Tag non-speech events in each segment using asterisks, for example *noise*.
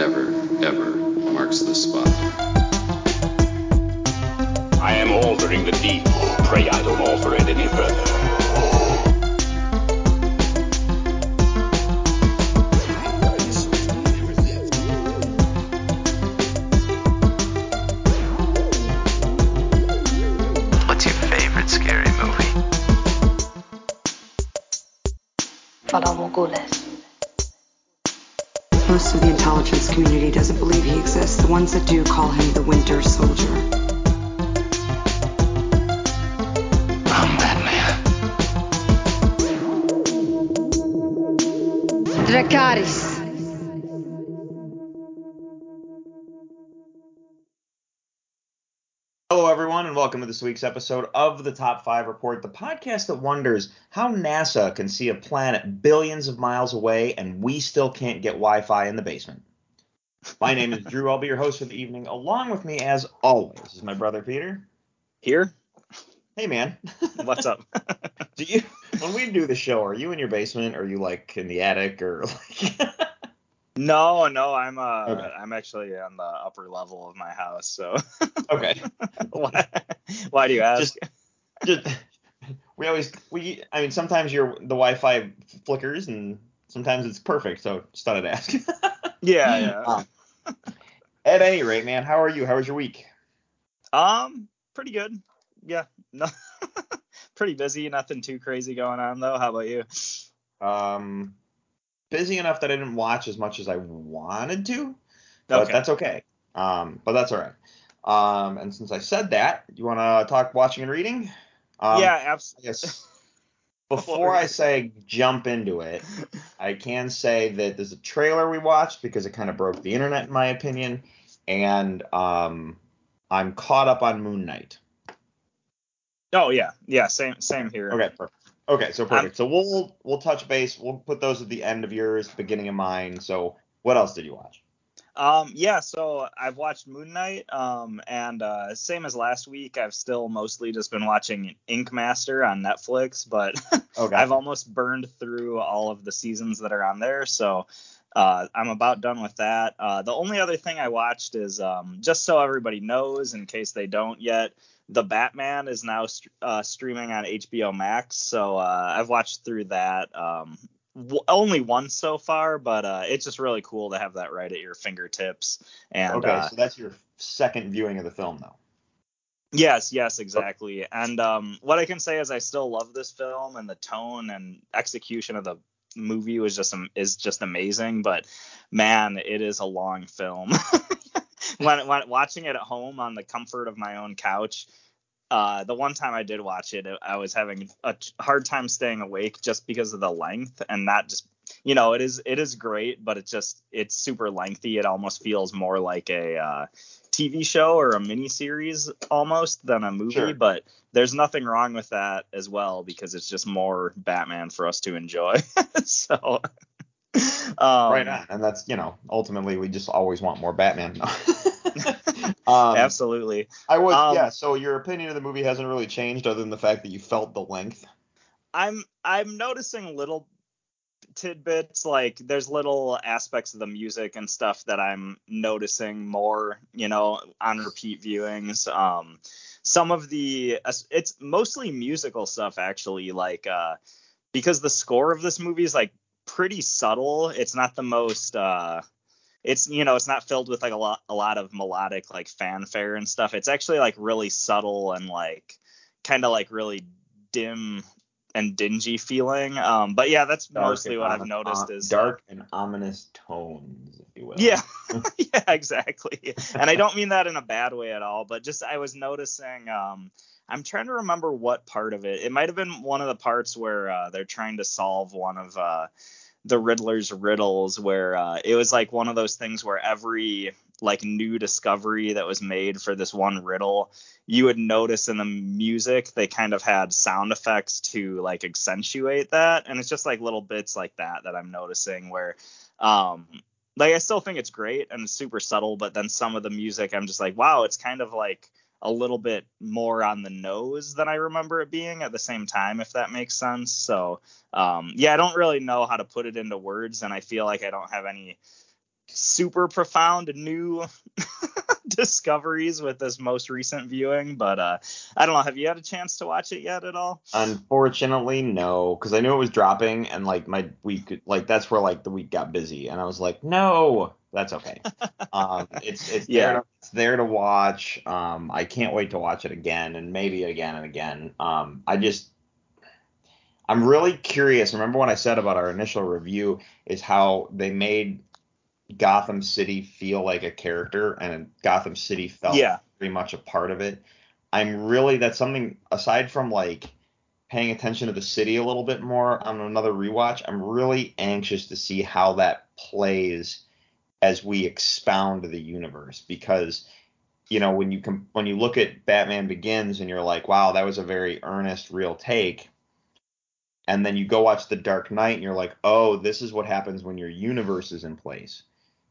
never, ever marks the spot. I am altering the deed. Pray I don't alter it any further. Welcome to this week's episode of the Top 5 Report, the podcast that wonders how NASA can see a planet billions of miles away and we still can't get Wi Fi in the basement. My name is Drew. I'll be your host for the evening. Along with me, as always, is my brother Peter. Here? Hey, man. What's up? *laughs* do you, when we do the show, are you in your basement? Or are you like in the attic? Or like. *laughs* no, no, I'm uh Okay. I'm actually on the upper level of my house, so okay. *laughs* why, why do you ask? Just, just, we always, we, I mean, sometimes your the Wi Fi flickers and sometimes it's perfect. So just thought I'd ask. *laughs* yeah, yeah. *laughs* Um, At any rate, man, how are you? How was your week? Um, pretty good. Yeah. No pretty busy, nothing too crazy going on though. How about you? Um, busy enough that I didn't watch as much as I wanted to, but Okay. that's okay. Um, but that's all right. Um, and since I said that, you want to talk watching and reading? Um, yeah, absolutely. guess *laughs* before I say jump into it, *laughs* I can say that there's a trailer we watched because it kind of broke the internet, in my opinion, and um, I'm caught up on Moon Knight. Oh yeah, yeah, same same here. Okay, perfect. Okay, so Um, perfect. so we'll we'll touch base. We'll put those at the end of yours, beginning of mine. So what else did you watch? Um, yeah, so I've watched Moon Knight, um, and uh, same as last week, I've still mostly just been watching Ink Master on Netflix, but Okay. *laughs* I've almost burned through all of the seasons that are on there, so uh, I'm about done with that. Uh, the only other thing I watched is um, just so everybody knows, in case they don't yet, the Batman is now uh, streaming on HBO Max, so uh, I've watched through that. Um, w- only once so far, but uh, it's just really cool to have that right at your fingertips. And okay, uh, so that's your second viewing of the film, though. Yes, yes, exactly. And um, what I can say is I still love this film, and the tone and execution of the movie was just is just amazing. But man, it is a long film. *laughs* when, when watching it at home on the comfort of my own couch, uh, the one time I did watch it, I was having a hard time staying awake just because of the length, and that just you know it is it is great, but it just it's super lengthy. It almost feels more like a uh, TV show or a mini series almost than a movie, Sure. but there's nothing wrong with that as well because it's just more Batman for us to enjoy. *laughs* so um, right on, and that's you know ultimately we just always want more Batman. *laughs* *laughs* um, Absolutely. I would, Um, yeah. So your opinion of the movie hasn't really changed, other than the fact that you felt the length. I'm I'm noticing little tidbits like there's little aspects of the music and stuff that I'm noticing more, you know, on repeat viewings. Um some of the it's mostly musical stuff actually like uh because the score of this movie is like pretty subtle. It's not the most uh it's you know it's not filled with like a lot a lot of melodic like fanfare and stuff. It's actually like really subtle and like kind of like really dim and dingy feeling. Um, but yeah, that's Dark mostly what I've noticed uh, is dark and ominous tones, if you will. Yeah, *laughs* *laughs* yeah, exactly. And I don't mean that in a bad way at all, but just I was noticing. Um, I'm trying to remember what part of it. It might have been one of the parts where uh, they're trying to solve one of uh, the Riddler's riddles, where uh, it was like one of those things where every like new discovery that was made for this one riddle, you would notice in the music they kind of had sound effects to like accentuate that, and it's just like little bits like that that I'm noticing where. Um, like I still think it's great and super subtle, but then some of the music I'm just like, wow, it's kind of like a little bit more on the nose than I remember it being at the same time, if that makes sense. So um, yeah, I don't really know how to put it into words, and I feel like I don't have any super profound new *laughs* discoveries with this most recent viewing, but uh, I don't know. Have you had a chance to watch it yet at all? Unfortunately, no, because I knew it was dropping, and like my week, like that's where like the week got busy, and I was like, no, that's okay. *laughs* um, it's it's Yeah. there to, it's there to watch. Um, I can't wait to watch it again, and maybe again and again. Um, I just I'm really curious. Remember what I said about our initial review is how they made Gotham City feel like a character, and Gotham City felt Yeah. very much a part of it. I'm really that's something aside from like paying attention to the city a little bit more on another rewatch. I'm really anxious to see how that plays as we expound the universe because you know when you com- when you look at Batman Begins and you're like, wow, that was a very earnest, real take. And then you go watch The Dark Knight and you're like, oh, this is what happens when your universe is in place.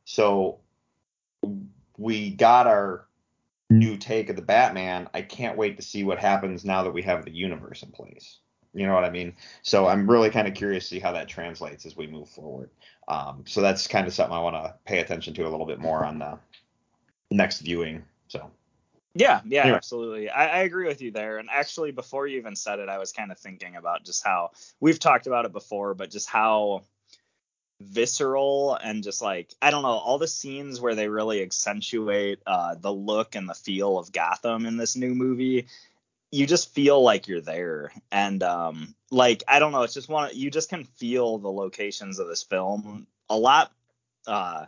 So we got our new take of the Batman. I can't wait to see what happens now that we have the universe in place. You know what I mean? So I'm really kind of curious to see how that translates as we move forward. Um, so that's kind of something I want to pay attention to a little bit more on the next viewing. So Yeah, yeah, Anyway. absolutely. I, I agree with you there. And actually, before you even said it, I was kind of thinking about just how we've talked about it before, but just how visceral and just like I don't know all the scenes where they really accentuate uh, the look and the feel of Gotham in this new movie. You just feel like you're there, and um, like I don't know, it's just one. You just can feel the locations of this film a lot. Uh,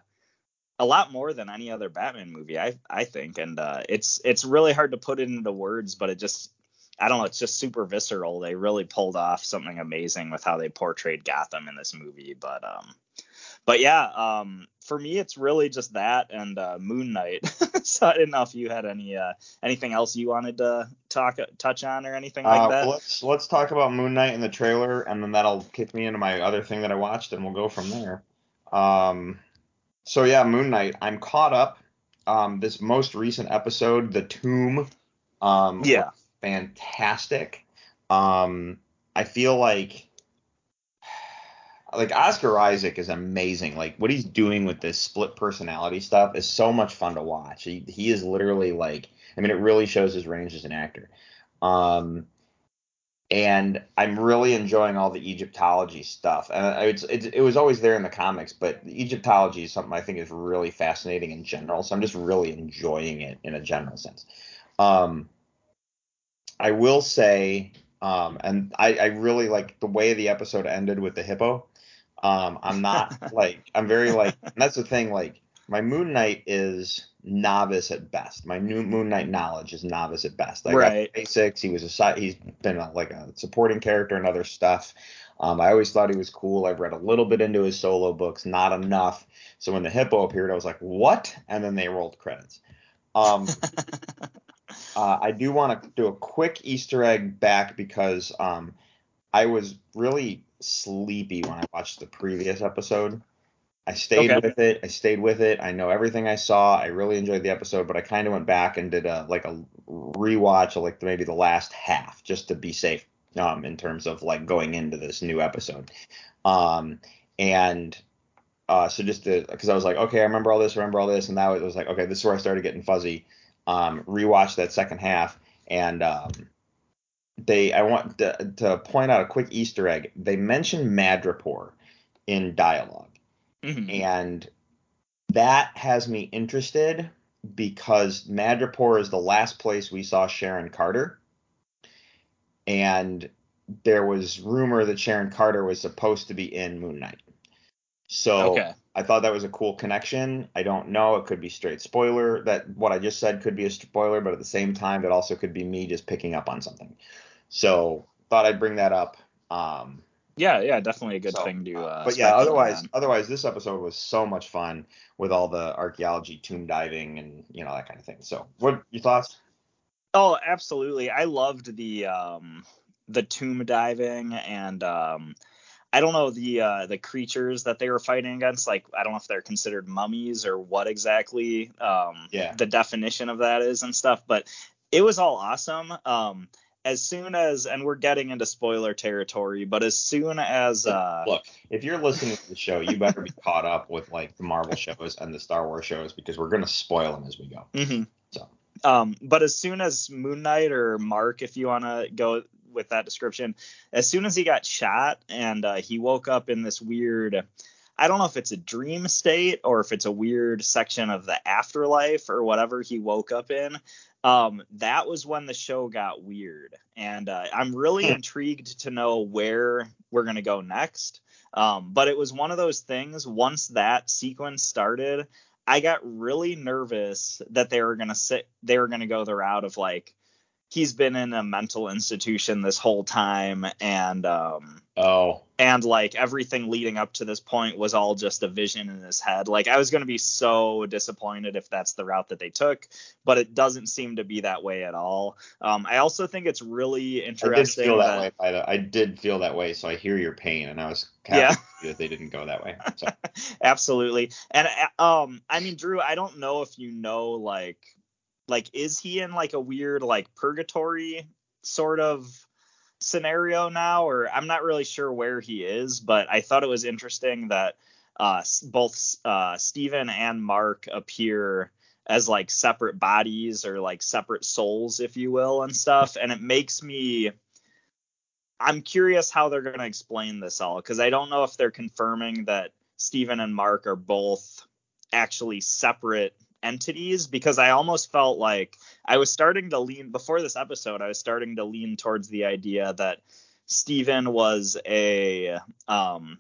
a lot more than any other Batman movie, I I think, and uh, it's it's really hard to put it into words, but it just I don't know, it's just super visceral. They really pulled off something amazing with how they portrayed Gotham in this movie, but um, but yeah, um, for me it's really just that and uh, Moon Knight. *laughs* so I didn't know if you had any uh anything else you wanted to talk touch on or anything like uh, that. let's let's talk about Moon Knight in the trailer, and then that'll kick me into my other thing that I watched, and we'll go from there. Um, so yeah, Moon Knight. I'm caught up. Um, this most recent episode, The Tomb. Um, Yeah. fantastic. Um, I feel like like Oscar Isaac is amazing. Like what he's doing with this split personality stuff is so much fun to watch. He he is literally like I mean it really shows his range as an actor. Um and I'm really enjoying all the Egyptology stuff. And it's, it's it was always there in the comics, but Egyptology is something I think is really fascinating in general. So I'm just really enjoying it in a general sense. Um, I will say, um, and I, I really like the way the episode ended with the hippo. Um, I'm not *laughs* like I'm very like and that's the thing like my Moon Knight is novice at best. My new Moon Knight knowledge is novice at best. I Right. basics. He was a side. He's been a, like a supporting character and other stuff. Um, I always thought he was cool. I've read a little bit into his solo books, not enough. So when the hippo appeared, I was like, "What?" And then they rolled credits. Um, *laughs* uh, I do want to do a quick Easter egg back because um, I was really sleepy when I watched the previous episode. I stayed Okay. with it. I stayed with it. I know everything I saw. I really enjoyed the episode, but I kind of went back and did a like a rewatch of like maybe the last half just to be safe um, in terms of like going into this new episode. Um, and uh, so just to because I was like, okay, I remember all this, remember all this, and now it was like, okay, this is where I started getting fuzzy. Um, rewatch that second half, and um, they I want to, to point out a quick Easter egg. They mention Madripoor in dialogue, Mhm. and that has me interested because Madripoor is the last place we saw Sharon Carter, and there was rumor that Sharon Carter was supposed to be in Moon Knight. So Okay. I thought that was a cool connection. I don't know. It could be straight spoiler. That what I just said could be a spoiler, but at the same time, it also could be me just picking up on something. So thought I'd bring that up. Um, Yeah, yeah, definitely a good so, thing to. Uh, but yeah, otherwise, otherwise, this episode was so much fun with all the archaeology, tomb diving, and you know that kind of thing. So, what your thoughts? Oh, absolutely. I loved the um the tomb diving and um I don't know the uh the creatures that they were fighting against like I don't know if they're considered mummies or what exactly um Yeah. the definition of that is and stuff, but it was all awesome. Um as soon as and we're getting into spoiler territory, but as soon as uh Look, if you're listening to the show, you better be caught up with like the Marvel shows and the Star Wars shows because we're gonna spoil them as we go. mhm. So Um, but as soon as Moon Knight or Mark, if you want to go with that description, as soon as he got shot and uh, he woke up in this weird, I don't know if it's a dream state or if it's a weird section of the afterlife or whatever he woke up in. Um, that was when the show got weird, and uh, I'm really intrigued to know where we're gonna go next. Um, but it was one of those things. Once that sequence started, I got really nervous that they were gonna sit they were gonna go the route of like he's been in a mental institution this whole time and um oh and like everything leading up to this point was all just a vision in his head. Like I was gonna be so disappointed if that's the route that they took, but it doesn't seem to be that way at all. Um I also think it's really interesting I did feel that, way. By the, I did feel that way, so I hear your pain, and I was Yeah. *laughs* that they didn't go that way. So *laughs* Absolutely. And uh, um I mean Drew, I don't know if you know like like is he in like a weird like purgatory sort of scenario now? Or I'm not really sure where he is, but I thought it was interesting that uh both uh Steven and Mark appear as like separate bodies or like separate souls if you will and stuff. And it makes me I'm curious how they're going to explain this all because I don't know if they're confirming that Steven and Mark are both actually separate entities because I almost felt like I was starting to lean before this episode I was starting to lean towards the idea that Steven was a um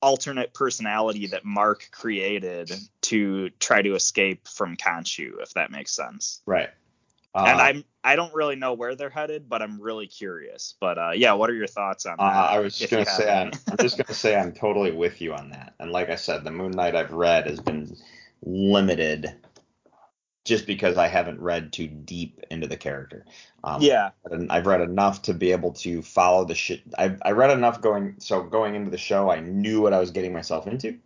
alternate personality that Mark created to try to escape from Khonshu if that makes sense. right. and Uh, I'm I don't really know where they're headed, but I'm really curious. But uh, yeah, what are your thoughts on that? Uh, I was just gonna say I'm. I'm just gonna say I'm totally with you on that. And like I said, the Moon Knight I've read has been limited, just because I haven't read too deep into the character. Um, yeah, I've read enough to be able to follow the shit. I I read enough going so going into the show, I knew what I was getting myself into,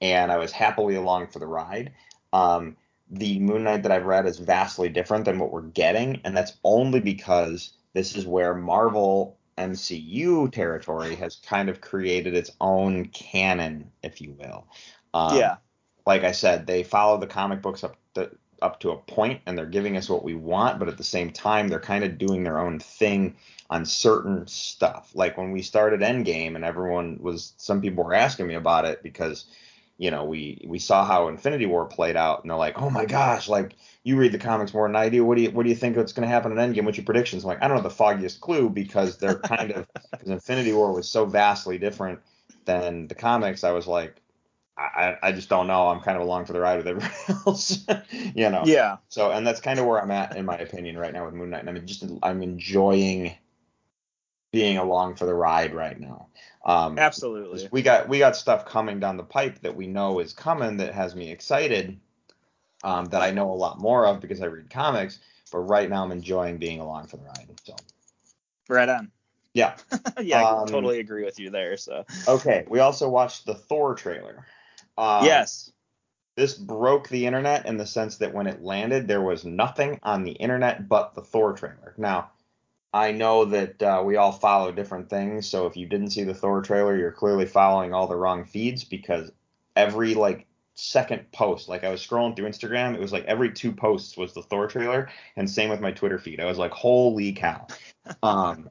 and I was happily along for the ride. Um, the Moon Knight that I've read is vastly different than what we're getting, and that's only because this is where Marvel MCU territory has kind of created its own canon, if you will. Um, yeah, like I said, they follow the comic books up the, up to a point, and they're giving us what we want, but at the same time, they're kind of doing their own thing on certain stuff. Like when we started Endgame, and everyone was, some people were asking me about it because, you know, we we saw how Infinity War played out, and they're like, oh my gosh, like you read the comics more than I do. What do you what do you think what's going to happen in Endgame? What's your predictions? I'm like, I don't have the foggiest clue because they're kind of *laughs* because Infinity War was so vastly different than the comics. I was like, I, I just don't know. I'm kind of along for the ride with everyone *laughs* else, you know. yeah, So, and that's kind of where I'm at in my opinion right now with Moon Knight. And I'm just I'm enjoying being along for the ride right now. Um, absolutely. we got we got stuff coming down the pipe that we know is coming that has me excited. Um, that I know a lot more of because I read comics. But right now I'm enjoying being along for the ride. So Right on. yeah. *laughs* yeah, I Um, totally agree with you there. So Okay. We also watched the Thor trailer. Um, yes, this broke the internet in the sense that when it landed, there was nothing on the internet but the Thor trailer. Now, I know that uh, we all follow different things, so if you didn't see the Thor trailer, you're clearly following all the wrong feeds because every like second post, like I was scrolling through Instagram, it was like every two posts was the Thor trailer, and same with my Twitter feed. I was like, holy cow. *laughs* Um,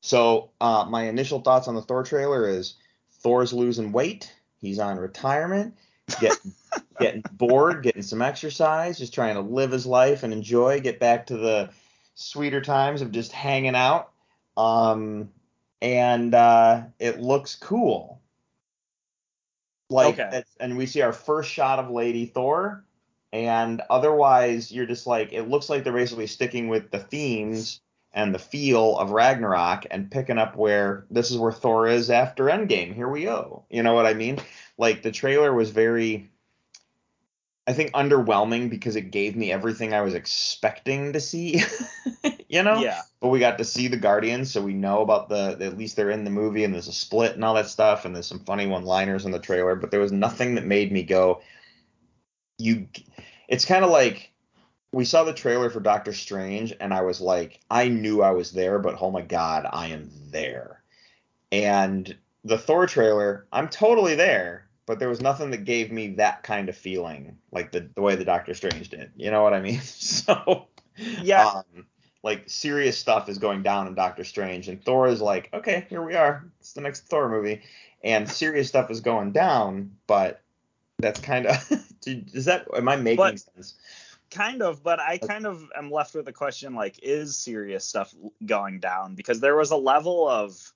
so uh, my initial thoughts on the Thor trailer is Thor's losing weight. He's on retirement, getting *laughs* getting bored, getting some exercise, just trying to live his life and enjoy, get back to the sweeter times of just hanging out. Um, and uh, it looks cool. Like, Okay. and we see our first shot of Lady Thor, and otherwise you're just like, it looks like they're basically sticking with the themes and the feel of Ragnarok and picking up where this is where Thor is after Endgame. Here we go. You know what I mean? Like the trailer was very I think underwhelming because it gave me everything I was expecting to see. *laughs* you know? yeah, But we got to see the Guardians, so we know about the at least they're in the movie and there's a split and all that stuff and there's some funny one-liners in the trailer, but there was nothing that made me go you it's kind of like we saw the trailer for Doctor Strange, and I was like, I knew I was there, but oh my god, I am there. And the Thor trailer, I'm totally there, but there was nothing that gave me that kind of feeling, like the the way the Doctor Strange did. You know what I mean? *laughs* So Yeah. um, like serious stuff is going down in Doctor Strange, and Thor is like, okay, here we are. It's the next Thor movie, and serious stuff is going down, but that's kind of is that am I making But- sense? Kind of but i kind of am left with the question like is serious stuff going down? Because there was a level of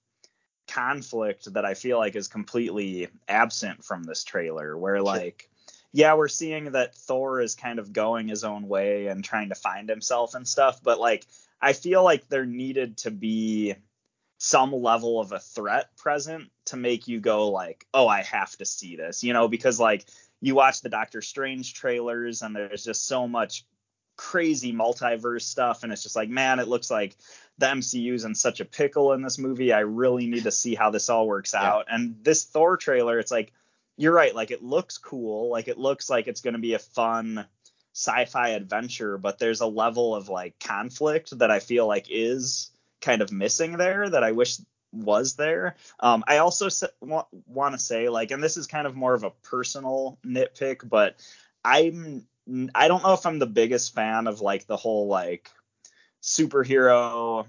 conflict that i feel like is completely absent from this trailer where like yeah we're seeing that thor is kind of going his own way and trying to find himself and stuff but like i feel like there needed to be some level of a threat present to make you go like oh i have to see this you know because like you watch the Doctor Strange trailers and there's just so much crazy multiverse stuff and it's just like man it looks like the MCU's in such a pickle in this movie I really need to see how this all works Yeah. out and this Thor trailer it's like you're right like it looks cool like it looks like it's going to be a fun sci-fi adventure but there's a level of like conflict that I feel like is kind of missing there that I wish was there. Um, I also want to say like, and this is kind of more of a personal nitpick, but I'm I don't know if I'm the biggest fan of like the whole like superhero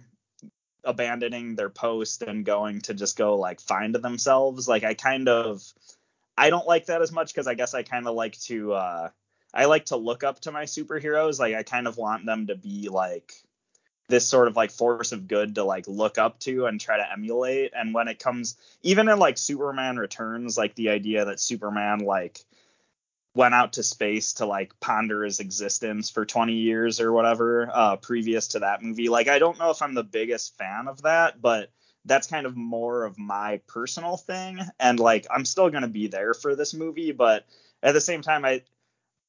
abandoning their post and going to just go like find themselves. Like I kind of I don't like that as much because I guess I kind of like to uh I like to look up to my superheroes. Like I kind of want them to be like this sort of like force of good to like look up to and try to emulate. And when it comes even in like Superman Returns, like the idea that Superman like went out to space to like ponder his existence for 20 years or whatever uh previous to that movie. Like I don't know if I'm the biggest fan of that, but that's kind of more of my personal thing and like I'm still going to be there for this movie, but at the same time I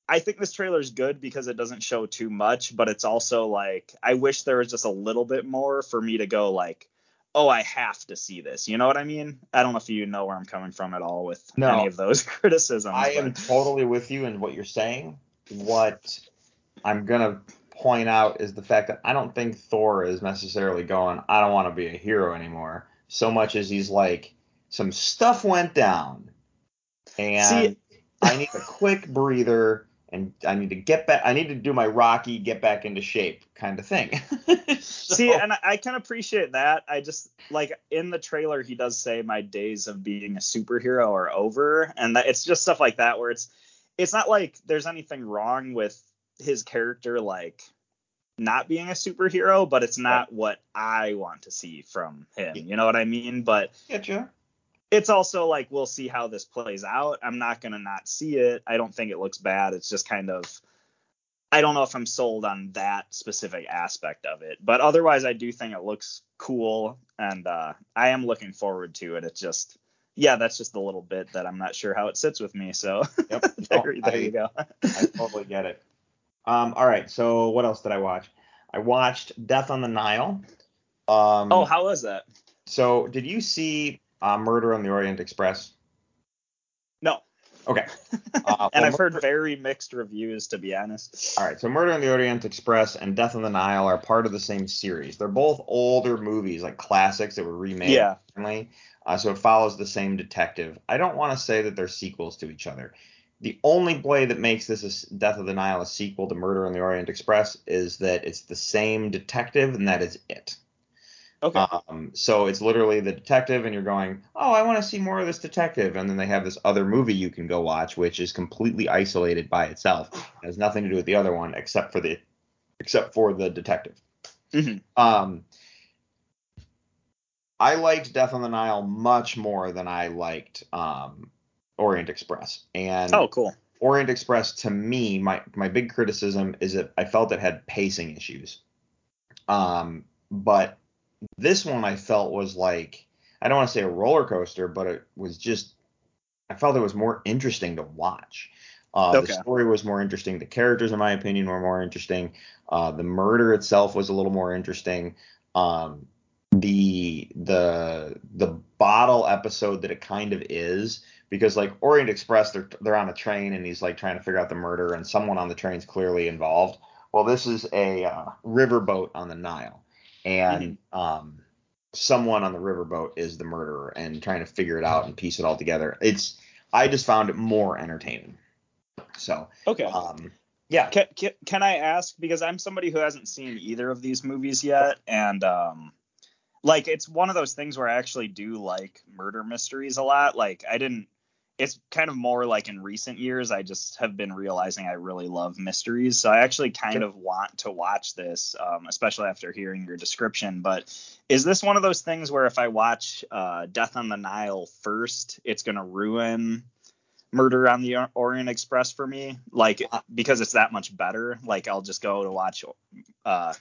I think this trailer is good because it doesn't show too much, but it's also like I wish there was just a little bit more for me to go like, oh, I have to see this. You know what I mean? I don't know if you know where I'm coming from at all with No. any of those *laughs* criticisms. I am totally with you in what you're saying. What I'm gonna point out is the fact that I don't think Thor is necessarily going, I don't want to be a hero anymore, so much as he's like, some stuff went down. And See- I need a quick breather and I need to get back I need to do my Rocky get back into shape kind of thing. *laughs* So- See, and I, I can appreciate that. I just like in the trailer he does say my days of being a superhero are over, and that it's just stuff like that where it's it's not like there's anything wrong with his character like not being a superhero, but it's not what I want to see from him. You know what I mean? But Getcha. It's also like we'll see how this plays out. I'm not gonna not see it. I don't think it looks bad. It's just kind of I don't know if I'm sold on that specific aspect of it. But otherwise I do think it looks cool and uh I am looking forward to it. It's just yeah, that's just a little bit that I'm not sure how it sits with me. So *laughs* Yep. *laughs* there, No, there I- you go. I totally get it. Um, all right, so what else did I watch? I watched Death on the Nile. Um, oh, how was that? so did you see uh, Murder on the Orient Express? No. Okay. *laughs* Uh, and well, I've heard very mixed reviews to be honest. All right, so Murder on the Orient Express and Death on the Nile are part of the same series. They're both older movies, like classics that were remade Yeah. recently. Uh, so it follows the same detective. I don't want to say that they're sequels to each other. The only way that makes this Death of the Nile a sequel to Murder on the Orient Express is that it's the same detective, and that is it. Okay. Um, so it's literally the detective, and you're going, oh, I want to see more of this detective, and then they have this other movie you can go watch, which is completely isolated by itself, it has nothing to do with the other one except for the except for the detective. Mhm. Um, I liked Death on the Nile much more than I liked um, Orient Express, and oh, cool. Orient Express to me, my my big criticism is that I felt it had pacing issues. Um, but this one I felt was like I don't want to say a roller coaster, but it was just I felt it was more interesting to watch. Uh, Okay. The story was more interesting. The characters, in my opinion, were more interesting. Uh, the murder itself was a little more interesting. Um, the the the bottle episode that it kind of is because like Orient Express they're they're on a train and he's like trying to figure out the murder and someone on the train's clearly involved. Well, this is a uh, riverboat on the Nile, and um, someone on the riverboat is the murderer, and trying to figure it out and piece it all together. It's I just found it more entertaining. So, Okay. um, yeah, Can, can, can I ask because I'm somebody who hasn't seen either of these movies yet, and um, like it's one of those things where I actually do like murder mysteries a lot. Like I didn't. It's kind of more like in recent years I just have been realizing I really love mysteries, so I actually kind of want to watch this, um, especially after hearing your description. But is this one of those things where if I watch uh, Death on the Nile first, it's gonna ruin Murder on the Orient Express for me, like because it's that much better. Like I'll just go to watch uh,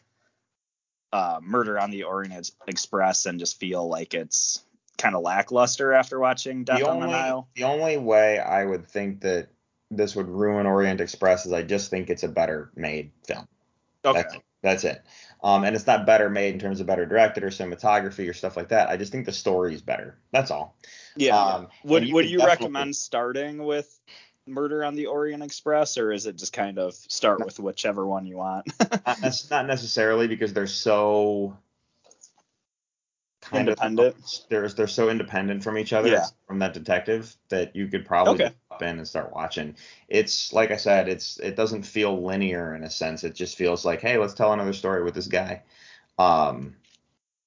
uh, Murder on the Orient Express and just feel like it's kind of lackluster after watching Death the on the only Nile. the only way I would think that this would ruin Orient Express is I just think it's a better made film. Okay. That's it. That's it. Um, and it's not better made in terms of better directed or cinematography or stuff like that. I just think the story is better. That's all. Yeah. Um, would you Would you definitely- recommend starting with Murder on the Orient Express, or is it just kind of start with whichever one you want? *laughs* Not, not necessarily because they're so kind Independent. Of, they're they're so independent from each other Yeah. from that detective that you could probably Okay. hop in and start watching. It's like I said, it's it doesn't feel linear in a sense. It just feels like, hey, let's tell another story with this guy. Um,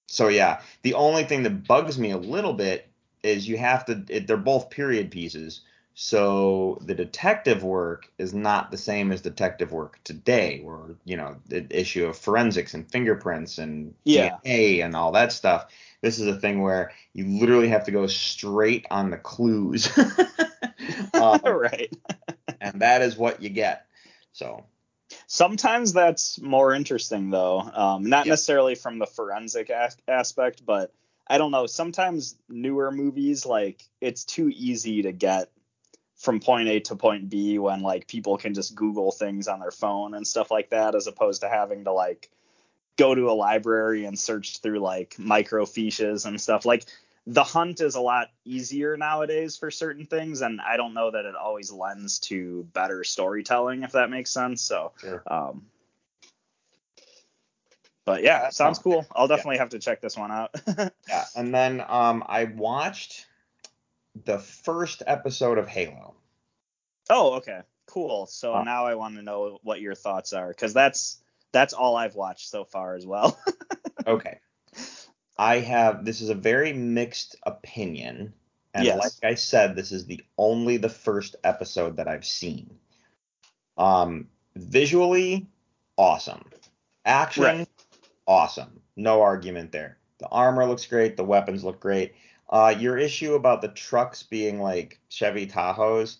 so yeah, the only thing that bugs me a little bit is you have to. It, they're both period pieces. So the detective work is not the same as detective work today, where you know the issue of forensics and fingerprints and Yeah. DNA and all that stuff. This is a thing where you literally have to go straight on the clues, *laughs* um, right. and that is what you get. So Sometimes that's more interesting though. Um, not Yeah. necessarily from the forensic as- aspect, but I don't know. Sometimes newer movies like it's too easy to get from point A to point B when like people can just Google things on their phone and stuff like that, as opposed to having to like go to a library and search through like microfiches and stuff. Like the hunt is a lot easier nowadays for certain things, and I don't know that it always lends to better storytelling, if that makes sense. So, Sure. um, but yeah, sounds cool. I'll definitely have to check this one out. *laughs* yeah, and then um, I watched the first episode of Halo. oh, okay, cool. So Uh, now I want to know what your thoughts are, because that's that's all I've watched so far as well. *laughs* Okay. I have this is a very mixed opinion. And Yes. like I said, this is the only the first episode that I've seen. Um visually awesome. Action Right. awesome. No argument there. The armor looks great, the weapons look great. Uh your issue about the trucks being like Chevy Tahoes,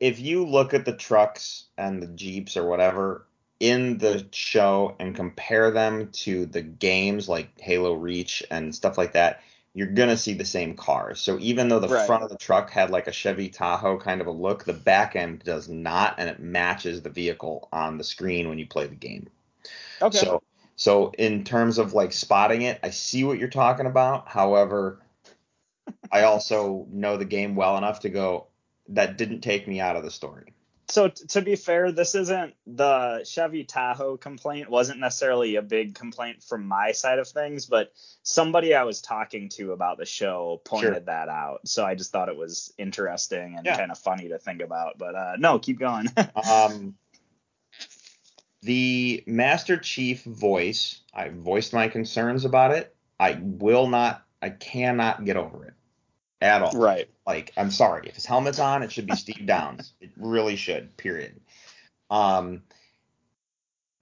if you look at the trucks and the Jeeps or whatever in the show and compare them to the games like Halo Reach and stuff like that, you're gonna see the same cars. So even though the Right. front of the truck had like a Chevy Tahoe kind of a look, the back end does not, and it matches the vehicle on the screen when you play the game. okay. So so in terms of like spotting it, I see what you're talking about. However, I also know the game well enough to go that didn't take me out of the story. so t- to be fair, this isn't the Chevy Tahoe complaint wasn't necessarily a big complaint from my side of things, but somebody I was talking to about the show pointed Sure. that out. So I just thought it was interesting and Yeah. kind of funny to think about. But uh, no, keep going. *laughs* Um, the Master Chief voice, I voiced my concerns about it. I will not, I cannot get over it at all. right. Like, I'm sorry. If his helmet's on, it should be Steve *laughs* Downes. It really should. Period. Um,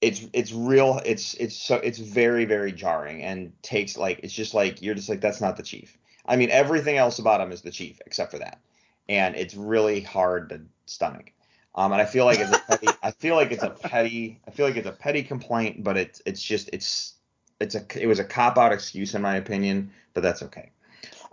it's it's real. It's it's so it's very very jarring and takes like it's just like you're just like that's not the chief. I mean everything else about him is the chief except for that, and it's really hard to stomach. Um, and I feel like it's a petty, I feel like it's a petty I feel like it's a petty complaint, but it's it's just it's it's a it was a cop out excuse in my opinion, but that's okay.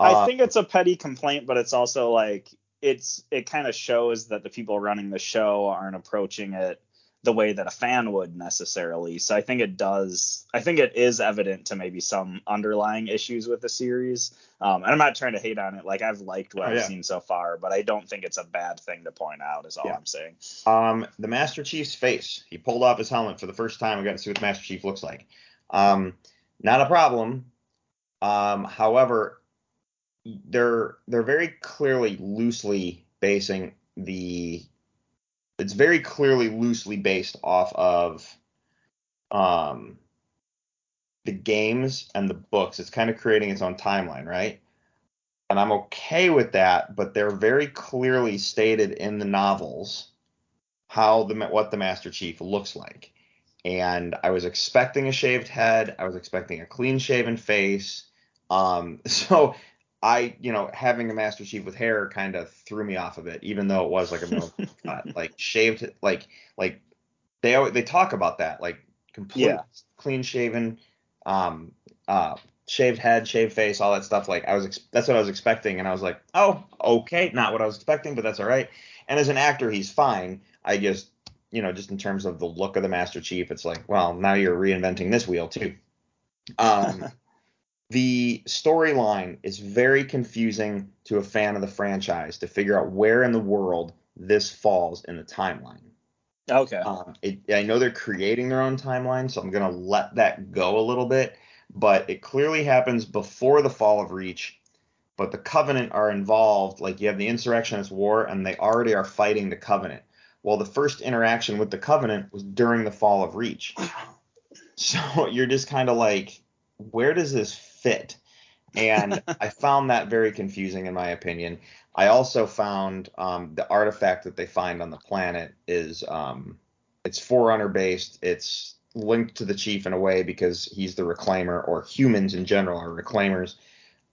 I Uh, think it's a petty complaint, but it's also like it's it kind of shows that the people running the show aren't approaching it the way that a fan would necessarily. So I think it does. I think it is evident to maybe some underlying issues with the series. Um, and I'm not trying to hate on it. Like I've liked what Oh, I've yeah. seen so far, but I don't think it's a bad thing to point out. Is all Yeah. I'm saying. Um, the Master Chief's face. He pulled off his helmet for the first time. We got to see what the Master Chief looks like. Um, not a problem. Um, however, they're they're very clearly loosely basing the. It's very clearly loosely based off of, um, the games and the books. It's kind of creating its own timeline, right? And I'm okay with that, but they're very clearly stated in the novels how the what the Master Chief looks like. And I was expecting a shaved head. I was expecting a clean shaven face. Um, *laughs* so I, you know, having a Master Chief with hair kind of threw me off of it, even though it was like a *laughs* cut, like shaved, like like they always, they talk about that, like complete Yeah. clean shaven, um, uh, shaved head, shaved face, all that stuff. Like I was, ex- that's what I was expecting, and I was like, oh, okay, not what I was expecting, but that's all right. And as an actor, he's fine. I just, you know, just in terms of the look of the Master Chief, it's like, well, now you're reinventing this wheel too. Um, the storyline is very confusing to a fan of the franchise to figure out where in the world this falls in the timeline. Okay. Um, it, I know they're creating their own timeline, so I'm gonna let that go a little bit. But it clearly happens before the fall of Reach. But the Covenant are involved. Like you have the Insurrectionist War, and they already are fighting the Covenant. Well, the first interaction with the Covenant was during the fall of Reach. *sighs* So *laughs* you're just kind of like, where does this fit? And *laughs* I found that very confusing, in my opinion. I also found um, the artifact that they find on the planet is um, it's Forerunner based. It's linked to the chief in a way because he's the reclaimer, or humans in general are reclaimers.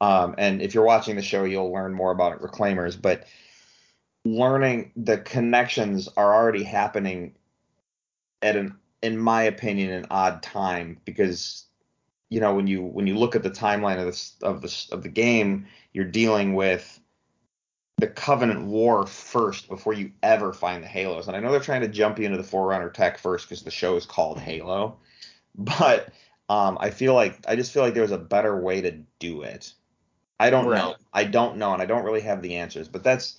Um, and if you're watching the show, you'll learn more about reclaimers. But learning the connections are already happening at an, in my opinion, an odd time because you know when you when you look at the timeline of this of this of the game, you're dealing with the Covenant War first before you ever find the Halos. And I know they're trying to jump you into the Forerunner tech first because the show is called Halo, *laughs* but um, I feel like I just feel like there was a better way to do it. I don't know. I don't know, and I don't really have the answers. But that's.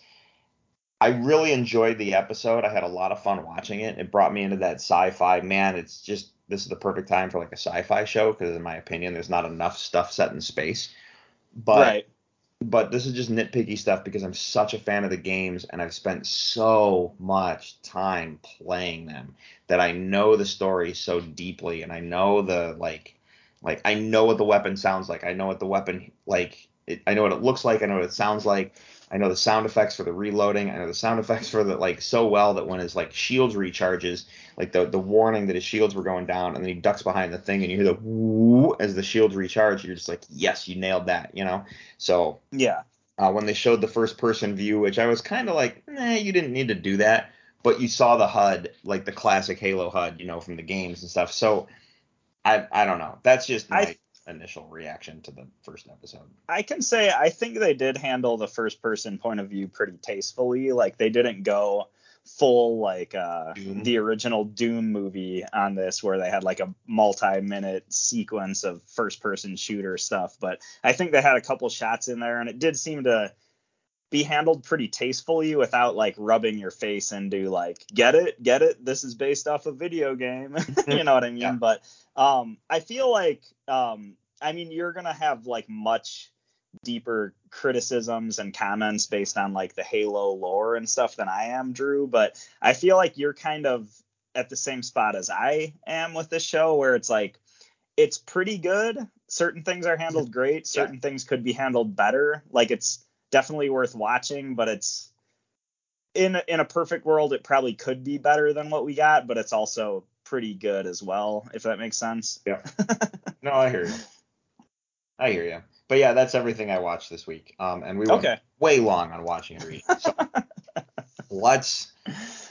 I really enjoyed the episode. I had a lot of fun watching it. It brought me into that sci-fi. Man, it's just this is the perfect time for like a sci-fi show because, in my opinion, there's not enough stuff set in space. But right. but this is just nitpicky stuff because I'm such a fan of the games and I've spent so much time playing them that I know the story so deeply and I know the like like I know what the weapon sounds like. I know what the weapon like it, I know what it looks like. I know what it sounds like. I know the sound effects for the reloading. I know the sound effects for the like so well that when his like shields recharges, like the the warning that his shields were going down, and then he ducks behind the thing, and you hear the woo as the shields recharge. You're just like, yes, you nailed that, you know. So Yeah. uh, when they showed the first person view, which I was kind of like, nah, you didn't need to do that, but you saw the HUD, like the classic Halo HUD, you know, from the games and stuff. So I I don't know. That's just my I- initial reaction to the first episode. I can say I think they did handle the first person point of view pretty tastefully. Like they didn't go full like uh Doom. the original Doom movie on this where they had like a multi-minute sequence of first person shooter stuff, but I think they had a couple shots in there and it did seem to be handled pretty tastefully without like rubbing your face into like get it? Get it? This is based off a video game. *laughs* You know what i mean? Yeah. but um i feel like um i mean you're gonna have like much deeper criticisms and comments based on like the halo lore and stuff than i am drew but i feel like you're kind of at the same spot as i am with this show where it's like it's pretty good. Certain things are handled great. Certain things could be handled better. Like it's definitely worth watching, but it's in in a perfect world it probably could be better than what we got, but it's also pretty good as well, if that makes sense. Yeah. *laughs* no, I hear you. I hear you. But yeah, that's everything I watched this week. Um, and we went Okay. way long on watching and *laughs* reading. So let's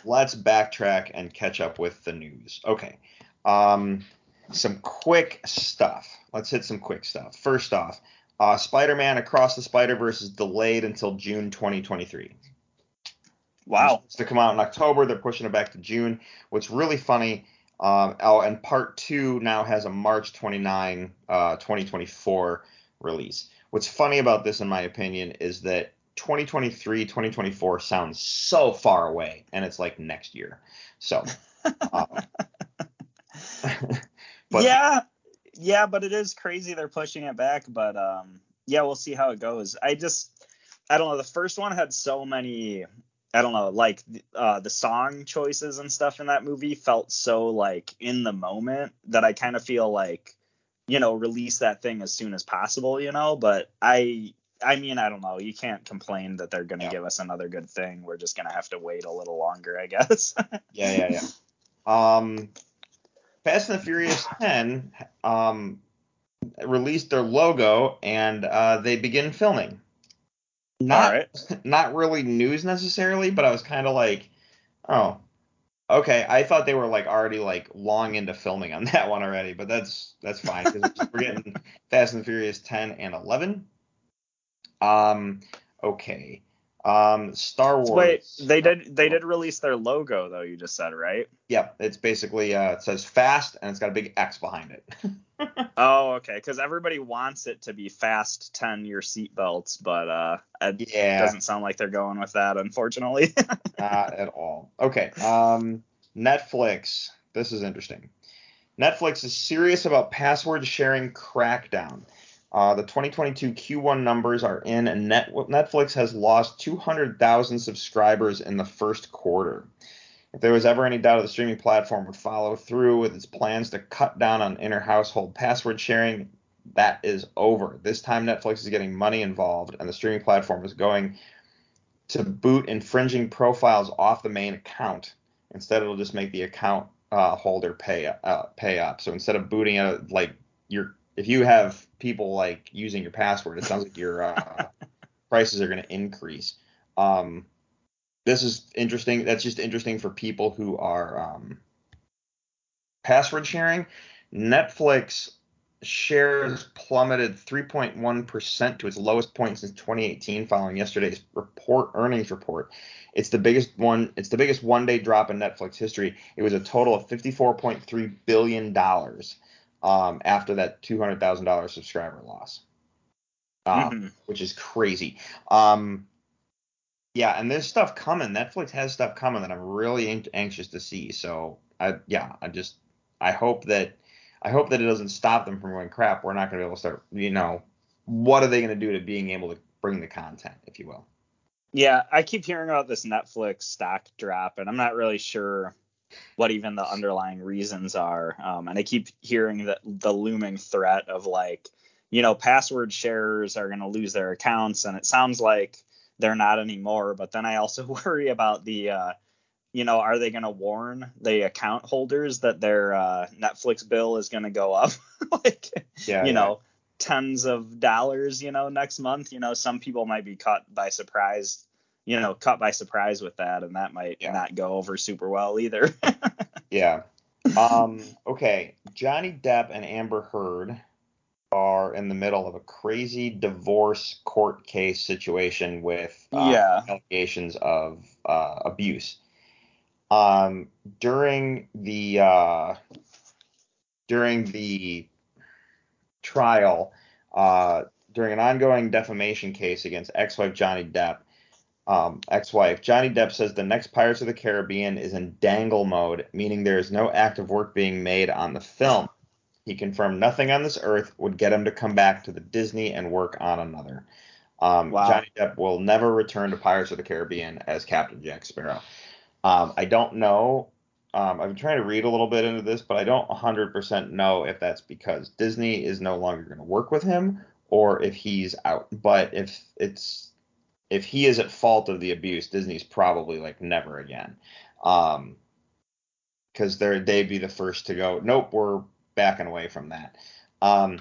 let's backtrack and catch up with the news. Okay. Um, some quick stuff. Let's hit some quick stuff. First off, uh, Spider-Man Across the Spider-Verse is delayed until June 2023. Wow. It's to come out in October. They're pushing it back to June. What's really funny, um, oh, and part two now has a March 29, uh, 2024 release. What's funny about this, in my opinion, is that 2023, 2024 sounds so far away, and it's like next year. So, *laughs* um, *laughs* but yeah, yeah, but it is crazy they're pushing it back. But um, yeah, we'll see how it goes. I just, I don't know. The first one had so many, I don't know, like uh, the song choices and stuff in that movie felt so like in the moment that I kind of feel like, you know, release that thing as soon as possible, you know. But I, I mean, I don't know. You can't complain that they're going to Yeah. give us another good thing. We're just going to have to wait a little longer, I *laughs* guess. Yeah, yeah, yeah. Um, Fast and the Furious 10 um, released their logo and uh, they begin filming. Not, right. *laughs* not really news necessarily, but I was kind of like, oh, okay. I thought they were like already like long into filming on *laughs* that one already, but that's that's fine because we're getting *laughs* Fast and Furious 10 and 11. Um, okay. Um, Star Wars. Wait, they did they did release their logo though. You just said right? Yep, it's basically uh, it says fast and it's got a big X behind it. *laughs* Oh, okay. Because everybody wants it to be fast ten your seatbelts, but uh, it yeah, doesn't sound like they're going with that, unfortunately. *laughs* not at all. Okay, um, Netflix. This is interesting. Netflix is serious about password sharing crackdown. Uh, the 2022 Q1 numbers are in, and Net- Netflix has lost 200,000 subscribers in the first quarter. If there was ever any doubt the streaming platform would follow through with its plans to cut down on inter household password sharing, that is over. This time, Netflix is getting money involved, and the streaming platform is going to boot infringing profiles off the main account. Instead, it'll just make the account uh, holder pay uh, pay up. So instead of booting out like your if you have people like using your password, it sounds like your uh, *laughs* prices are going to increase. Um, this is interesting. That's just interesting for people who are um, password sharing. Netflix shares plummeted 3.1% to its lowest point since 2018 following yesterday's report earnings report. It's the biggest one it's the biggest one-day drop in Netflix history. It was a total of 54.3 billion dollars um, after that $200,000 subscriber loss. Um, Mhm. which is crazy. Um, yeah, and there's stuff coming. Netflix has stuff coming that I'm really anxious to see. So I yeah, I just I hope that I hope that it doesn't stop them from going crap. We're not going to be able to start. You know, what are they going to do to being able to bring the content, if you will? Yeah, I keep hearing about this Netflix stock drop, and I'm not really sure what even the underlying reasons are. Um, and I keep hearing that the looming threat of like, you know, password sharers are going to lose their accounts, and it sounds like they're not anymore. But then I also *laughs* worry about the, uh, you know, are they going to warn the account holders that their uh, Netflix bill is going to go up, *laughs* like, Yeah, you yeah. know, tens of dollars, you know, next month? You know, some people might be caught by surprise you know, caught by surprise with that, and that might Yeah. not go over super well either. *laughs* Yeah. Um, okay. Johnny Depp and Amber Heard are in the middle of a crazy divorce court case situation with uh, Yeah. allegations of uh, abuse. Um, during the uh, during the trial, uh, during an ongoing defamation case against ex-wife Johnny Depp, um, ex-wife. Johnny Depp says the next Pirates of the Caribbean is in dangle mode, meaning there is no active work being made on the film. He confirmed nothing on this earth would get him to come back to the Disney and work on another. Um, Wow. Johnny Depp will never return to Pirates of the Caribbean as Captain Jack Sparrow. Um, I don't know. Um, I've been trying to read a little bit into this, but I don't 100% know if that's because Disney is no longer going to work with him or if he's out. But if it's if he is at fault of the abuse, Disney's probably like never again. Um, because they're they'd be the first to go. Nope, we're backing away from that. Um,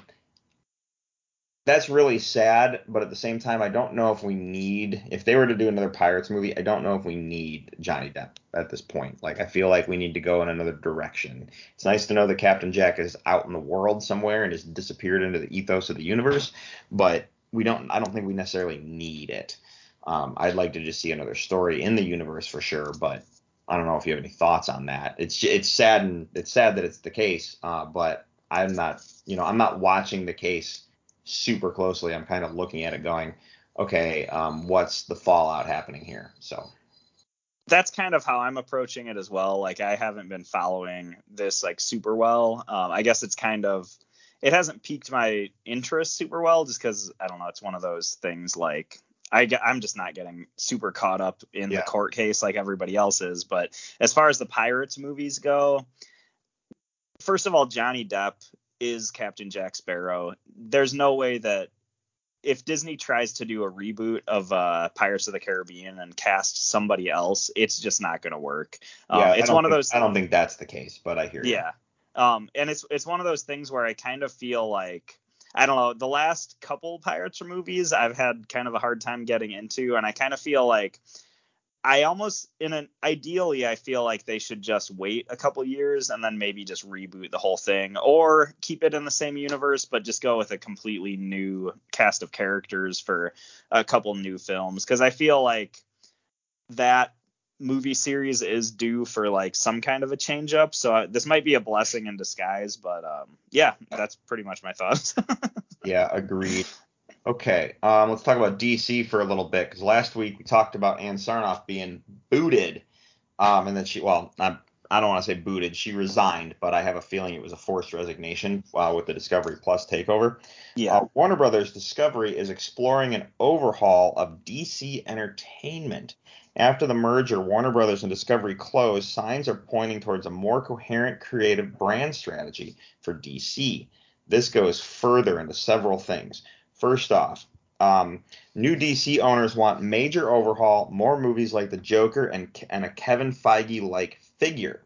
that's really sad, but at the same time, I don't know if we need. If they were to do another Pirates movie, I don't know if we need Johnny Depp at this point. Like, I feel like we need to go in another direction. It's nice to know that Captain Jack is out in the world somewhere and has disappeared into the ethos of the universe, but we don't. I don't think we necessarily need it. Um, I'd like to just see another story in the universe for sure, but I don't know if you have any thoughts on that. It's it's sad and it's sad that it's the case, uh, but I'm not you know I'm not watching the case super closely. I'm kind of looking at it going, okay, um, what's the fallout happening here? So that's kind of how I'm approaching it as well. Like I haven't been following this like super well. Um, I guess it's kind of it hasn't piqued my interest super well just because I don't know. It's one of those things like I I'm just not getting super caught up in Yeah. the court case like everybody else is. But as far as the Pirates movies go, first of all, Johnny Depp is Captain Jack Sparrow. There's no way that if Disney tries to do a reboot of uh, Pirates of the Caribbean and cast somebody else, it's just not going to work. Um, yeah, it's one of think- those. I don't think that's the case, but I hear you. Yeah. Um, and it's it's one of those things where I kind of feel like I don't know, the last couple Pirates movies I've had kind of a hard time getting into, and I kind of feel like I almost in an ideally I feel like they should just wait a couple years and then maybe just reboot the whole thing or keep it in the same universe but just go with a completely new cast of characters for a couple new films because I feel like that movie series is due for like some kind of a change up so uh, this might be a blessing in disguise but um yeah that's pretty much my thoughts *laughs* Yeah, agreed. Okay, um, let's talk about DC for a little bit because last week we talked about Ann Sarnoff being booted, um, and then she, well, not, I don't want to say booted, she resigned, but I have a feeling it was a forced resignation uh, with the Discovery Plus takeover. yeah Uh, Warner Brothers Discovery is exploring an overhaul of DC Entertainment. After the merger, Warner Brothers and Discovery closed, signs are pointing towards a more coherent creative brand strategy for DC. This goes further into several things. First off, um, new DC owners want major overhaul, more movies like The Joker, and, and a Kevin Feige like figure.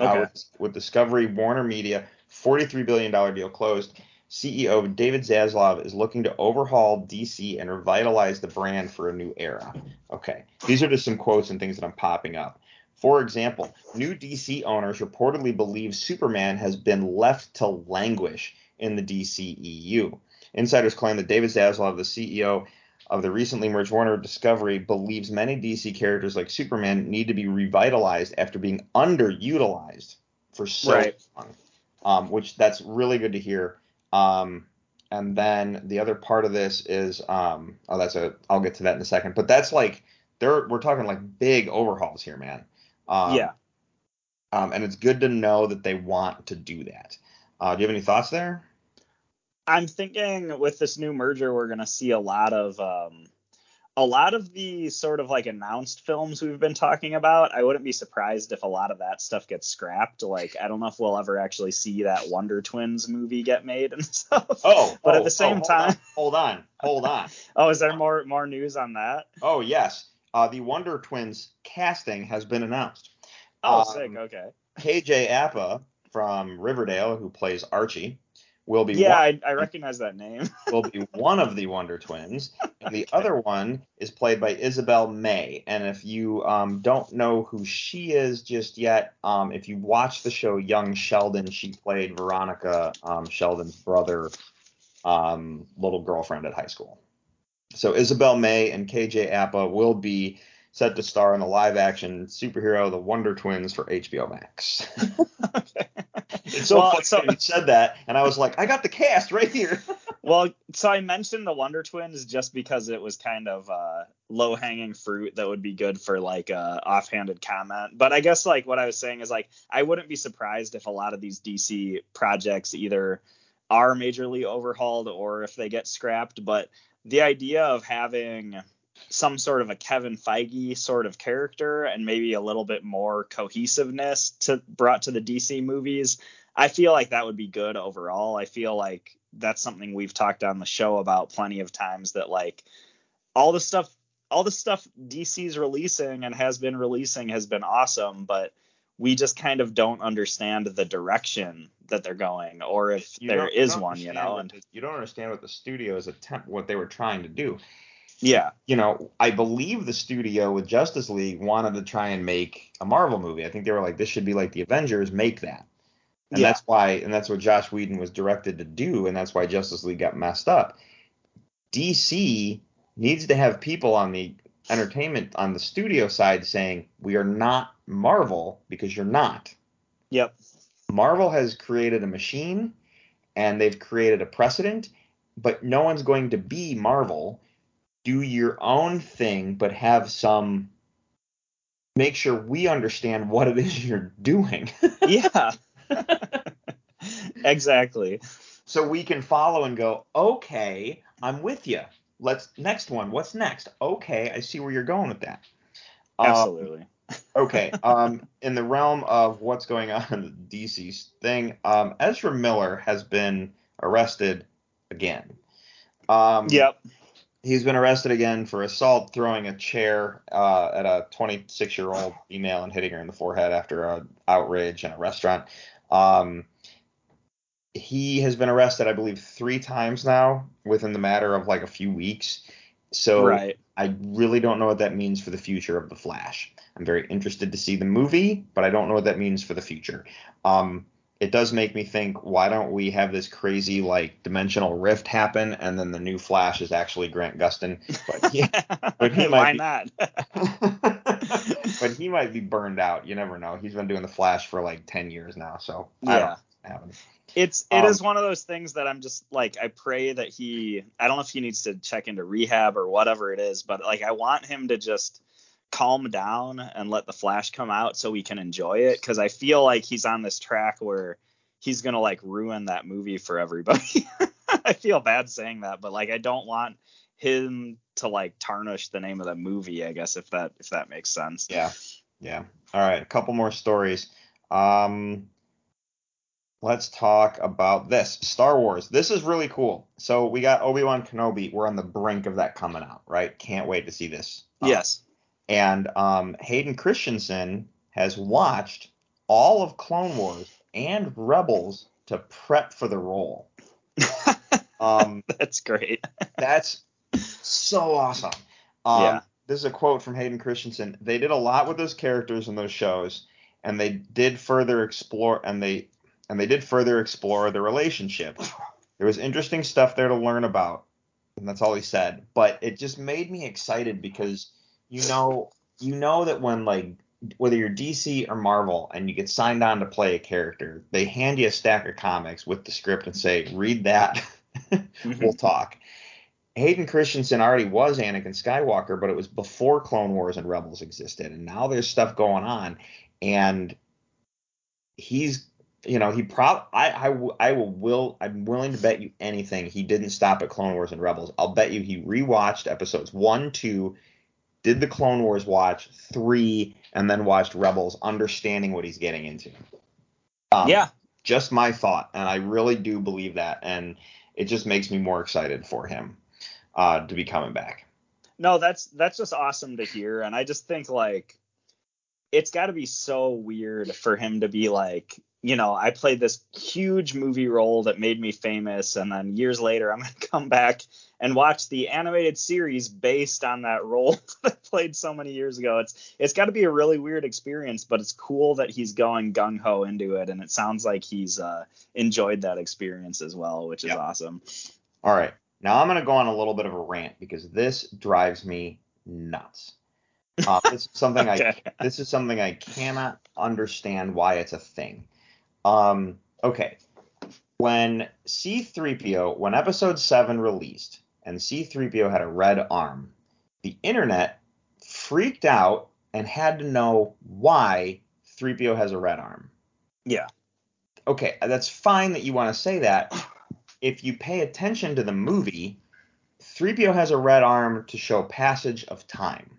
Uh, Okay. with, with Discovery Warner Media, $43 billion deal closed. CEO David Zaslav is looking to overhaul DC and revitalize the brand for a new era. Okay, these are just some quotes and things that I'm popping up. For example, new DC owners reportedly believe Superman has been left to languish in the DCEU. Insiders claim that David Zaslav, the CEO of the recently merged Warner Discovery, believes many DC characters like Superman need to be revitalized after being underutilized for so Right. long. Um, which that's really good to hear. Um, and then the other part of this is, um, oh, that's a, I'll get to that in a second. But that's like, they're, we're talking like big overhauls here, man. Um, yeah Um, and it's good to know that they want to do that. Uh, do you have any thoughts there? I'm thinking with this new merger, we're gonna see a lot of um, a lot of the sort of like announced films we've been talking about. I wouldn't be surprised if a lot of that stuff gets scrapped. Like I don't know if we'll ever actually see that Wonder Twins movie get made and *laughs* stuff. Oh, But at oh, the same oh, hold time- on, hold on, hold on. *laughs* Oh, is there more more news on that? Oh yes, uh, the Wonder Twins casting has been announced. Oh, Um, sick. Okay. KJ Apa from Riverdale, who plays Archie, will be Yeah, one, I, I recognize that name. *laughs* will be one of the Wonder Twins, and the other one is played by Isabel May. And if you um, don't know who she is just yet, um, if you watch the show Young Sheldon, she played Veronica um, Sheldon's brother, um, little girlfriend at high school. So Isabel May and KJ Apa will be set to star in the live-action superhero The Wonder Twins for HBO Max. *laughs* It's so Well, funny so- that you said that, and I was like, I got the cast right here. *laughs* Well, so I mentioned the Wonder Twins just because it was kind of uh, low hanging fruit that would be good for like a offhanded comment. But I guess like what I was saying is like I wouldn't be surprised if a lot of these DC projects either are majorly overhauled or if they get scrapped. But the idea of having some sort of a Kevin Feige sort of character and maybe a little bit more cohesiveness to brought to the DC movies, I feel like that would be good overall. I feel like that's something we've talked on the show about plenty of times that like all the stuff all the stuff DC's releasing and has been releasing has been awesome, but we just kind of don't understand the direction that they're going or if You there is one, you know. And you don't understand what the studio's attempt, what they were trying to do. Yeah, You know, I believe the studio with Justice League wanted to try and make a Marvel movie. I think they were like, this should be like the Avengers, make that. And Yeah. that's why, and that's what Joss Whedon was directed to do, and that's why Justice League got messed up. DC needs to have people on the entertainment on the studio side saying we are not Marvel because you're not. Yep. Marvel has created a machine and they've created a precedent, but no one's going to be Marvel. Do your own thing, but have some make sure we understand what it is you're doing. *laughs* Yeah. *laughs* exactly. so we can follow and go, okay, I'm with you. Let's next one. What's next? Okay, I see where you're going with that. Um, Absolutely. *laughs* okay. Um, in the realm of what's going on in the DC thing, um, Ezra Miller has been arrested again. Um, yep. He's been arrested again for assault, throwing a chair uh, at a 26 year old female and hitting her in the forehead after an outrage in a restaurant. Um, he has been arrested, I believe, three times now within the matter of like a few weeks. So Right. I really don't know what that means for the future of the Flash. I'm very interested to see the movie, but I don't know what that means for the future. Um, it does make me think, why don't we have this crazy like dimensional rift happen, and then the new Flash is actually Grant Gustin, but he, *laughs* but he Why might be- not? *laughs* but he might be burned out. You never know. He's been doing the Flash for like ten years now, so I don't know yeah. what's gonna happen. It's it is Um, one of those things that I'm just like I pray that he I don't know if he needs to check into rehab or whatever it is, but like I want him to just calm down and let the flash come out so we can enjoy it cuz I feel like he's on this track where he's going to like ruin that movie for everybody. *laughs* I feel bad saying that, but like I don't want him to like tarnish the name of the movie, I guess if that if that makes sense. Yeah, yeah. All right, a couple more stories. Um, let's talk about this Star Wars. This is really cool. So we got Obi Wan Kenobi. We're on the brink of that coming out, right? Can't wait to see this. Um, Yes. And um, Hayden Christensen has watched all of Clone Wars and Rebels to prep for the role. *laughs* Um, That's great. that's so awesome. Um, Yeah. This is a quote from Hayden Christensen. They did a lot with those characters in those shows, and they did further explore and they and they did further explore the relationship. There was interesting stuff there to learn about, and that's all he said. But it just made me excited because you know you know that when like whether you're DC or Marvel and you get signed on to play a character, they hand you a stack of comics with the script and say, read that. *laughs* Mm-hmm. we'll talk. Hayden Christensen already was Anakin Skywalker, but it was before Clone Wars and Rebels existed, and now there's stuff going on, and he's, you know, he prob, I will, will, I'm willing to bet you anything he didn't stop at Clone Wars and Rebels. I'll bet you he rewatched episodes one, two, did the Clone Wars watch three, and then watched Rebels, understanding what he's getting into. Um, yeah. just my thought, and I really do believe that, and it just makes me more excited for him uh, to be coming back. no that's that's just awesome to hear and i just think like it's got to be so weird for him to be like you know i played this huge movie role that made me famous and then years later i'm going *laughs* to come back and watch the animated series based on that role *laughs* that i played so many years ago it's it's got to be a really weird experience but it's cool that he's going gung-ho into it and it sounds like he's uh, enjoyed that experience as well which is Yep. awesome All right, now I'm going to go on a little bit of a rant because this drives me nuts. Uh, this is something I *laughs* this is something I cannot understand why it's a thing. Um, okay, when C3PO when Episode Seven released and C3PO had a red arm, the internet freaked out and had to know why 3PO has a red arm. yeah okay, that's fine that you want to say that. If you pay attention to the movie, 3PO has a red arm to show passage of time.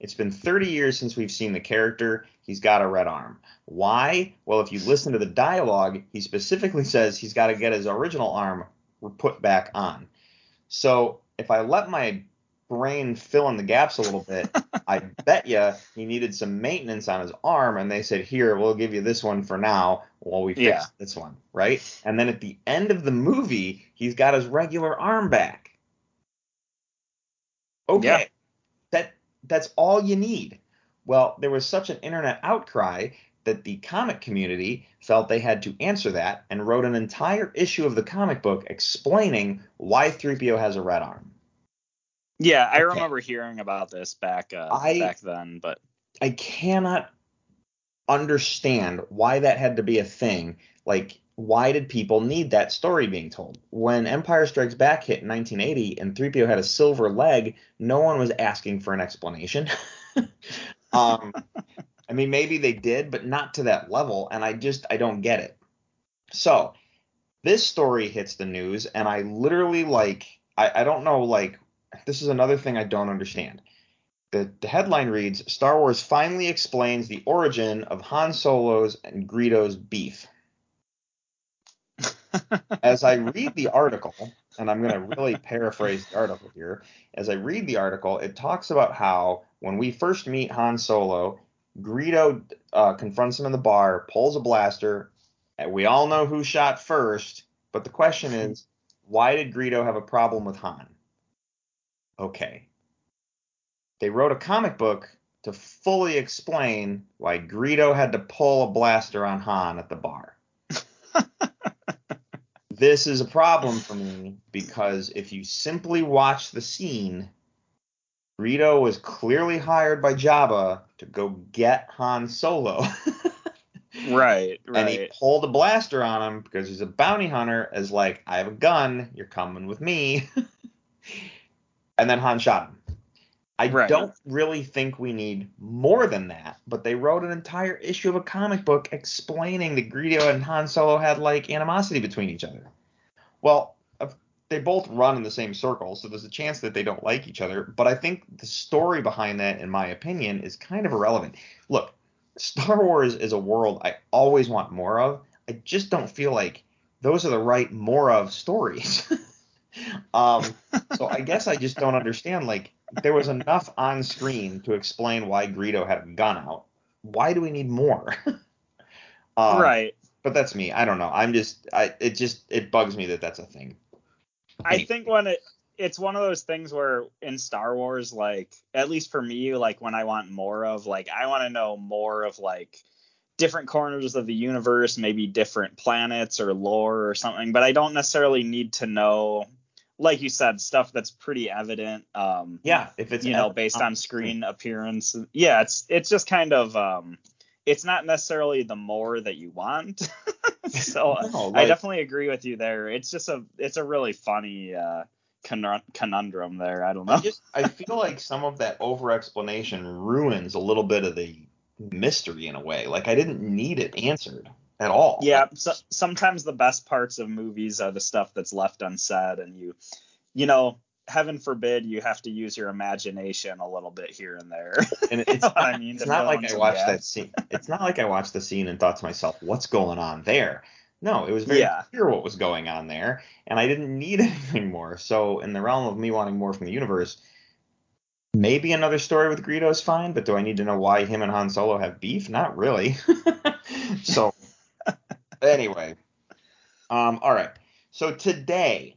It's been 30 years since we've seen the character. He's got a red arm. Why? Well, if you listen to the dialogue, he specifically says he's got to get his original arm put back on. So if I let my brain fill in the gaps a little bit, *laughs* I bet you he needed some maintenance on his arm, and they said, "Here, we'll give you this one for now while we fix Yeah. this one." Right? And then at the end of the movie, he's got his regular arm back. Okay, Yeah. That that's all you need. Well, there was such an internet outcry that the comic community felt they had to answer that and wrote an entire issue of the comic book explaining why 3PO has a red arm. Yeah, I Okay. remember hearing about this back uh, I- back then, but I cannot understand why that had to be a thing. Like, why did people need that story being told? When Empire Strikes Back hit in 1980 and 3PO had a silver leg, no one was asking for an explanation. *laughs* um, I mean, maybe they did, but not to that level, and I just I don't get it. So, this story hits the news, and I literally like I, I don't know like this is another thing I don't understand. The, the headline reads Star Wars finally explains the origin of Han Solo's and Greedo's beef. As I read the article, and I'm going to really paraphrase the article here, as I read the article, it talks about how when we first meet Han Solo, Greedo uh, confronts him in the bar, pulls a blaster, and we all know who shot first, but the question is, why did Greedo have a problem with Han? Okay. They wrote a comic book to fully explain why Greedo had to pull a blaster on Han at the bar. *laughs* this is a problem for me because if you simply watch the scene, Greedo was clearly hired by Jabba to go get Han Solo. right, *laughs* right. And he pulled a blaster on him because he's a bounty hunter, as like, I have a gun, you're coming with me. *laughs* and then Han shot him. I Right. don't really think we need more than that, but they wrote an entire issue of a comic book explaining that Greedo and Han Solo had like animosity between each other. Well, they both run in the same circle, so there's a chance that they don't like each other, but I think the story behind that, in my opinion, is kind of irrelevant. Look, Star Wars is a world I always want more of. I just don't feel like those are the right more of stories. *laughs* um, so I guess I just don't understand. Like, there was enough on screen to explain why Greedo had a gun out. Why do we need more? um, *laughs* right. But that's me. I don't know. I'm just. I. It just. It bugs me that that's a thing. I think when it it's one of those things where in Star Wars, like at least for me, like when I want more of, like I want to know more of like different corners of the universe, maybe different planets or lore or something. But I don't necessarily need to know, like you said, stuff that's pretty evident. Um, Yeah. If it's you know, based on screen appearance. Yeah, it's it's just kind of um, it's not necessarily the more that you want. *laughs* so *laughs* No, I definitely agree with you there. It's just a it's a really funny uh conundrum there. I don't know. I just I feel like some of that over explanation ruins a little bit of the mystery in a way. Like I didn't need it answered at all. yeah, so, sometimes the best parts of movies are the stuff that's left unsaid, and you, you know, heaven forbid you have to use your imagination a little bit here and there. *laughs* and it's not, I mean? it's not like I watched that scene. It's not like I watched the scene and thought to myself, "What's going on there?" No, it was very Yeah. clear what was going on there, and I didn't need *laughs* anything more. So, in the realm of me wanting more from the universe, maybe another story with Greedo is fine. But do I need to know why him and Han Solo have beef? Not really. *laughs* so, anyway, um, all right. So today,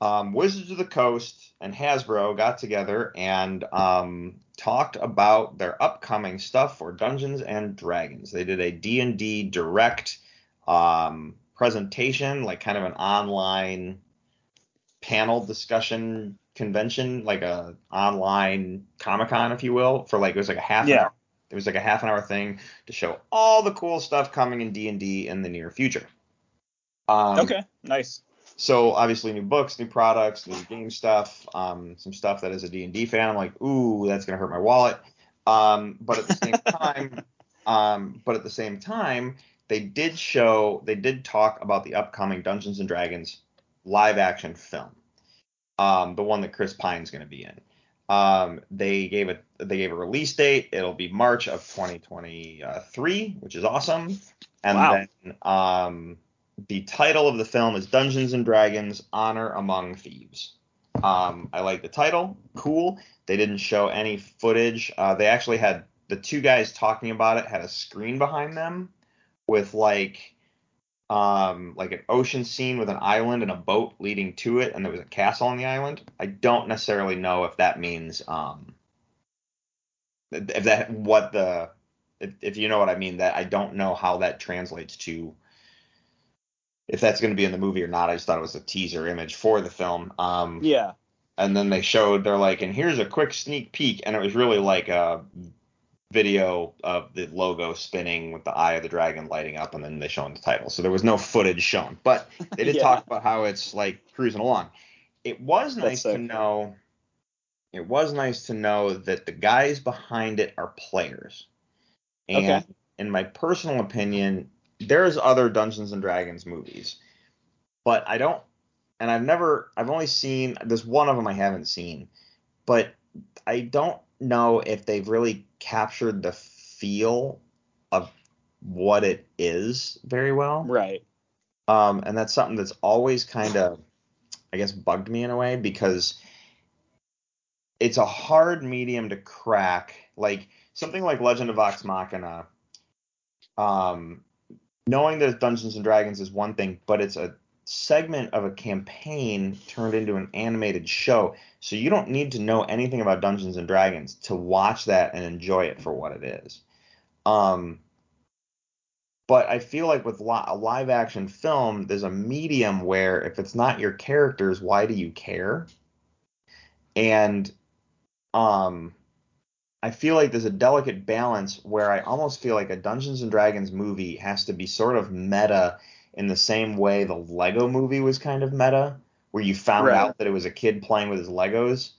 um, Wizards of the Coast and Hasbro got together and um, talked about their upcoming stuff for Dungeons and Dragons. They did a D&D direct um, presentation, like kind of an online panel discussion convention, like a online Comic Con, if you will, for like it was like a half Yeah. hour. It was like a half an hour thing to show all the cool stuff coming in D&D in the near future. Um, okay, nice. so obviously new books, new products, new game stuff, um, some stuff that as a D&D fan I'm like, ooh, that's gonna hurt my wallet. Um, but at the same *laughs* time, um, but at the same time, they did show, they did talk about the upcoming Dungeons and Dragons live action film, um, the one that Chris Pine's gonna be in. Um, they gave it, they gave a release date. It'll be March of 2023, which is awesome. And Wow. then, um, the title of the film is Dungeons and Dragons: Honor Among Thieves. Um, I like the title. Cool. They didn't show any footage. Uh, they actually had the two guys talking about it had a screen behind them with like um like an ocean scene with an island and a boat leading to it and there was a castle on the island. I don't necessarily know if that means um if that what the if, if you know what I mean that I don't know how that translates to if that's going to be in the movie or not. I just thought it was a teaser image for the film. Um, Yeah. and then they showed they're like, and here's a quick sneak peek, and it was really like a video of the logo spinning with the eye of the dragon lighting up, and then they showing the title. So there was no footage shown, but they did *laughs* Yeah. talk about how it's like cruising along. It was That's nice so to cool. know. It was nice to know that the guys behind it are players. And Okay. in my personal opinion, there's other Dungeons and Dragons movies, but I don't, and I've never, I've only seen, there's one of them I haven't seen, but I don't know if they've really captured the feel of what it is very well. Right. Um, and that's something that's always kind of, I guess, bugged me in a way because it's a hard medium to crack. Like something like Legend of Vox Machina, um, knowing that Dungeons and Dragons is one thing, but it's a segment of a campaign turned into an animated show. So you don't need to know anything about Dungeons and Dragons to watch that and enjoy it for what it is. Um, but I feel like with li- a live action film, there's a medium where if it's not your characters, why do you care? And um, I feel like there's a delicate balance where I almost feel like a Dungeons and Dragons movie has to be sort of meta in the same way the Lego movie was kind of meta, where you found Right. out that it was a kid playing with his Legos.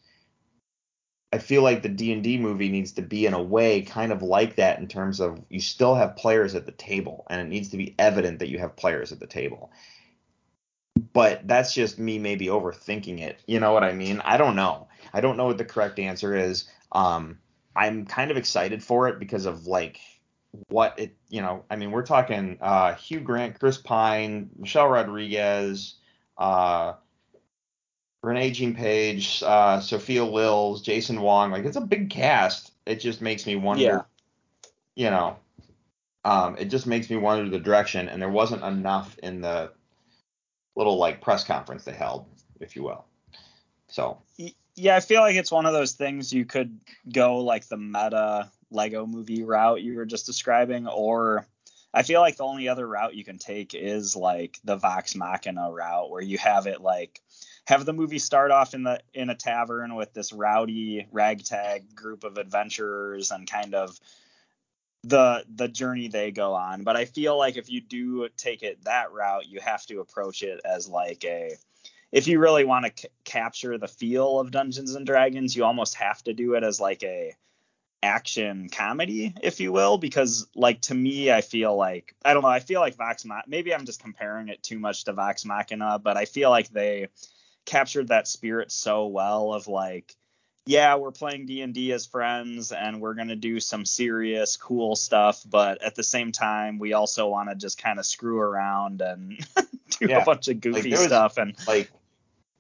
I feel like the D&D movie needs to be in a way kind of like that in terms of you still have players at the table and it needs to be evident that you have players at the table. But that's just me maybe overthinking it. You know what I mean? I don't know. I don't know what the correct answer is. Um I'm kind of excited for it because of like what it, you know, I mean, we're talking uh Hugh Grant, Chris Pine, Michelle Rodriguez, uh Regé-Jean Page, uh, Sophia Lillis, Jason Wong. Like it's a big cast. It just makes me wonder, Yeah. you know, um, it just makes me wonder the direction. And there wasn't enough in the little like press conference they held, if you will. So Yeah, I feel like it's one of those things you could go like the meta Lego movie route you were just describing, or I feel like the only other route you can take is like the Vox Machina route, where you have it like have the movie start off in the in a tavern with this rowdy ragtag group of adventurers and kind of the the journey they go on. But I feel like if you do take it that route, you have to approach it as like a if you really want to c- capture the feel of Dungeons and Dragons, you almost have to do it as like a action comedy, if you will, because like to me, I feel like I don't know, I feel like Vox Mach- maybe I'm just comparing it too much to Vox Machina, but I feel like they captured that spirit so well of like yeah we're playing d&d as friends and we're going to do some serious cool stuff but at the same time we also want to just kind of screw around and *laughs* do Yeah. a bunch of goofy there was- stuff and like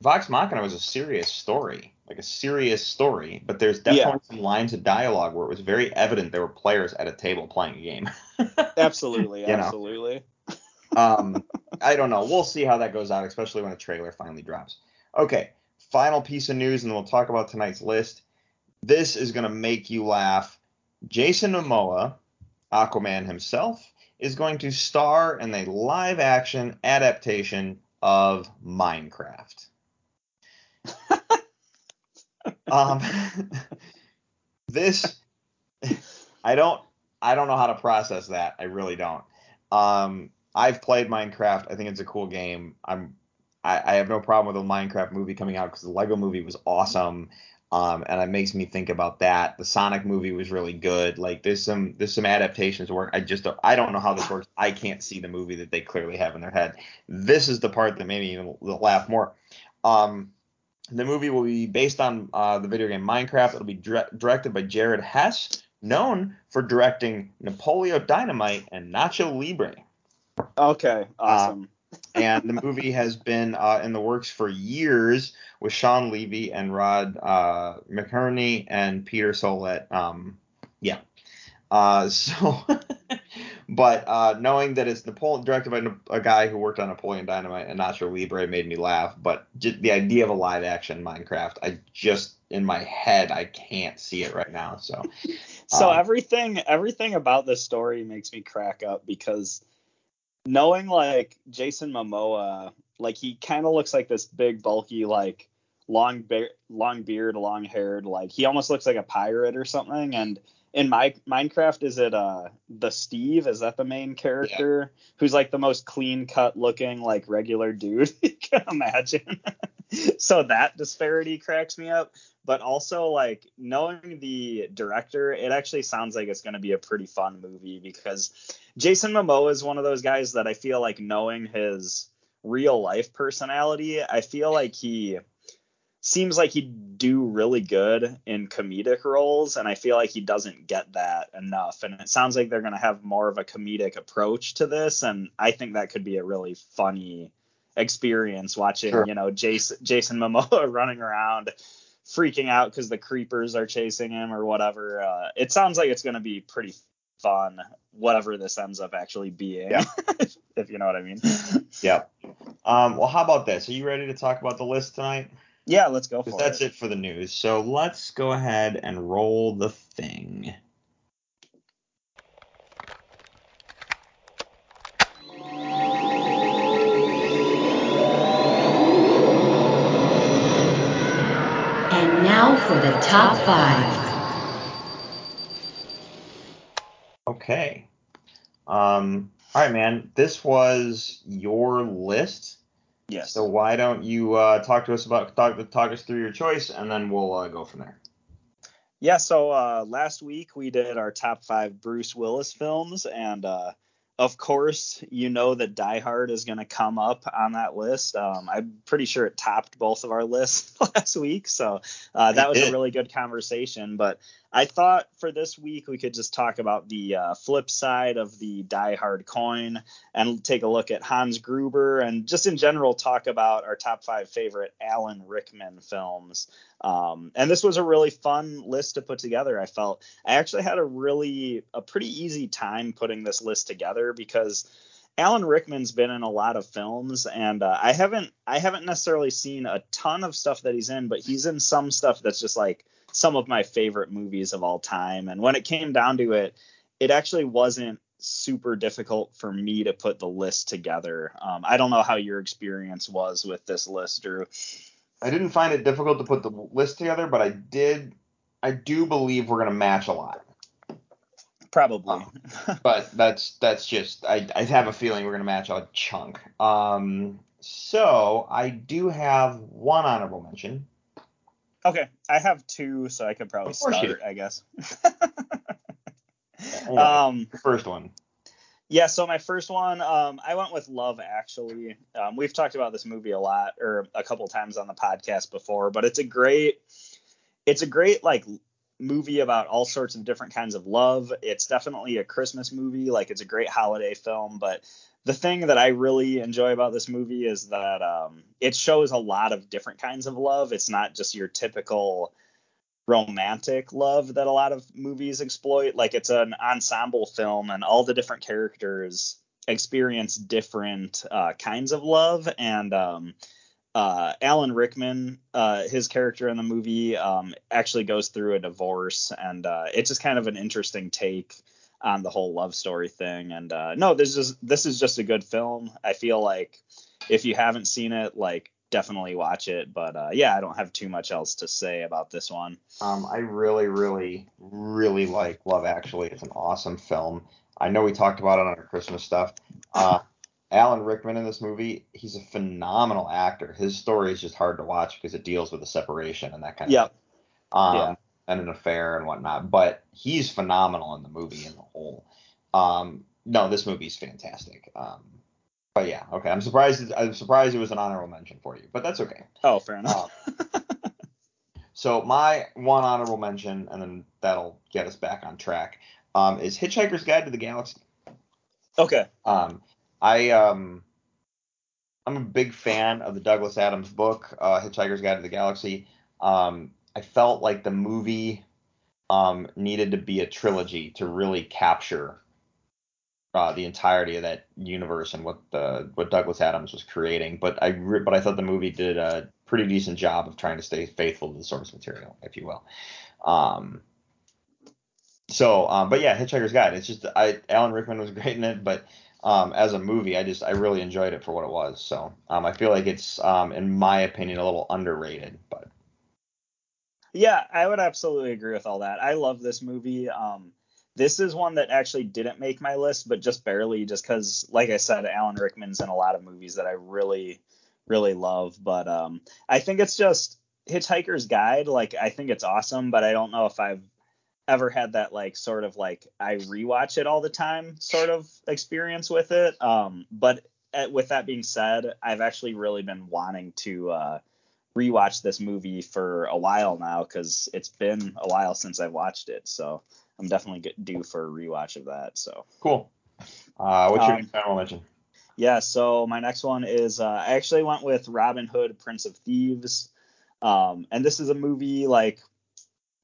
Vox Machina was a serious story, like a serious story, but there's definitely some lines of dialogue where it was very evident there were players at a table playing a game. *laughs* absolutely absolutely um, I don't know. We'll see how that goes out, especially when a trailer finally drops. Okay, final piece of news, and then we'll talk about tonight's list. This is going to make you laugh. Jason Momoa, Aquaman himself, is going to star in a live action adaptation of Minecraft. *laughs* um, *laughs* this, *laughs* I don't, I don't know how to process that. I really don't. Um, I've played Minecraft. I think it's a cool game. I'm I, I have no problem with a Minecraft movie coming out because the Lego movie was awesome. Um, and it makes me think about that. The Sonic movie was really good. Like there's some there's some adaptations work. I just don't, I don't know how this works. I can't see the movie that they clearly have in their head. This is the part that made me laugh more. Um, the movie will be based on uh, the video game Minecraft. It'll be dire- directed by Jared Hess, known for directing Napoleon Dynamite and Nacho Libre okay awesome *laughs* and the movie has been uh, in the works for years with Shawn Levy and Rob uh, McElhenney and Peter Sollett. Um, yeah. Uh, *laughs* so, but uh, knowing that it's Napoleon directed by a guy who worked on Napoleon Dynamite and Nacho Libre made me laugh. But j- the idea of a live action Minecraft, I just in my head I can't see it right now. So *laughs* So Um, everything everything about this story makes me crack up because knowing like Jason Momoa, like he kind of looks like this big bulky like long be- long beard, long haired, like he almost looks like a pirate or something. And in my Minecraft, is it uh the Steve? Is that the main character who's like the most clean cut looking like regular dude *laughs* you can imagine? *laughs* so that disparity cracks me up. But also like knowing the director, it actually sounds like it's going to be a pretty fun movie because Jason Momoa is one of those guys that I feel like knowing his real life personality, I feel like he seems like he'd do really good in comedic roles and I feel like he doesn't get that enough and it sounds like they're going to have more of a comedic approach to this and I think that could be a really funny experience watching, Sure. you know, Jason Jason Momoa *laughs* running around freaking out because the creepers are chasing him or whatever. Uh, it sounds like it's going to be pretty fun, whatever this ends up actually being, Yeah. *laughs* if you know what I mean. *laughs* Yep. Um, well, how about this? Are you ready to talk about the list tonight? Yeah, let's go for that's it. it for the news. So let's go ahead and roll the thing. And now for the top five. Okay. Um, all right, man. This was your list. Yes. So why don't you uh, talk to us about talk talk us through your choice, and then we'll uh, go from there. Yeah, so uh, last week we did our top five Bruce Willis films, and uh, of course, you know that Die Hard is going to come up on that list. Um, I'm pretty sure it topped both of our lists *laughs* last week, so uh, that was a really good conversation. But I thought for this week we could just talk about the uh, flip side of the Die Hard coin and take a look at Hans Gruber and just in general talk about our top five favorite Alan Rickman films. Um, and this was a really fun list to put together. I felt I actually had a really a pretty easy time putting this list together because Alan Rickman's been in a lot of films, and uh, I haven't I haven't necessarily seen a ton of stuff that he's in, but he's in some stuff that's just like some of my favorite movies of all time. And when it came down to it, it actually wasn't super difficult for me to put the list together. Um, I don't know how your experience was with this list, Drew. I didn't find it difficult to put the list together, but I did. I do believe we're gonna match a lot. Probably. but that's that's just I, I have a feeling we're gonna match a chunk. Um, so I do have one honorable mention. Okay, I have two, so I could probably Of course you start, I guess. Anyway, *laughs* um, first one. yeah, so my first one, um, I went with Love Actually. Um, we've talked about this movie a lot, or a couple times on the podcast before, but it's a great, it's a great like movie about all sorts of different kinds of love. It's definitely a Christmas movie, like it's a great holiday film, but the thing that I really enjoy about this movie is that um, it shows a lot of different kinds of love. It's not just your typical romantic love that a lot of movies exploit. Like it's an ensemble film, and all the different characters experience different uh, kinds of love. And um, uh, Alan Rickman, uh, his character in the movie, um, actually goes through a divorce, and uh, it's just kind of an interesting take on the whole love story thing. And uh, no, this is this is just a good film. I feel like if you haven't seen it, like definitely watch it. But uh, yeah, I don't have too much else to say about this one. Um, I really, really, really like Love Actually. It's an awesome film. I know we talked about it on our Christmas stuff. *laughs* Uh, Alan Rickman in this movie, he's a phenomenal actor. His story is just hard to watch because it deals with a separation and that kind of Yep. um, Yeah. And an affair and whatnot. But he's phenomenal in the movie in the whole. Um, no, this movie's fantastic. Um, but yeah, okay. I'm surprised. I'm surprised it was an honorable mention for you, but that's okay. Oh, fair enough. So my one honorable mention, and then that'll get us back on track, um, is Hitchhiker's Guide to the Galaxy. okay. Um, I um, I'm a big fan of the Douglas Adams book, uh, Hitchhiker's Guide to the Galaxy. Um, I felt like the movie um, needed to be a trilogy to really capture uh, the entirety of that universe and what the what Douglas Adams was creating. But I re- but I thought the movie did a pretty decent job of trying to stay faithful to the source material, if you will. Um, so, um, but yeah, Hitchhiker's Guide. It's just I Alan Rickman was *laughs* great in it, but um, as a movie, I just I really enjoyed it for what it was. So um, I feel like it's um, in my opinion a little underrated, but Yeah, I would absolutely agree with all that. I love this movie. Um, this is one that actually didn't make my list, but just barely, just because, like I said, Alan Rickman's in a lot of movies that I really, really love. But um, I think it's just Hitchhiker's Guide. Like, I think it's awesome, but I don't know if I've ever had that like sort of like I rewatch it all the time sort of experience with it. Um, but uh, with that being said, I've actually really been wanting to uh, rewatch this movie for a while now because it's been a while since I've watched it. So I'm definitely get, due for a rewatch of that. So cool. Uh, what's your Um, next honorable mention? yeah, so my next one is uh, I actually went with Robin Hood, Prince of Thieves. Um, and this is a movie like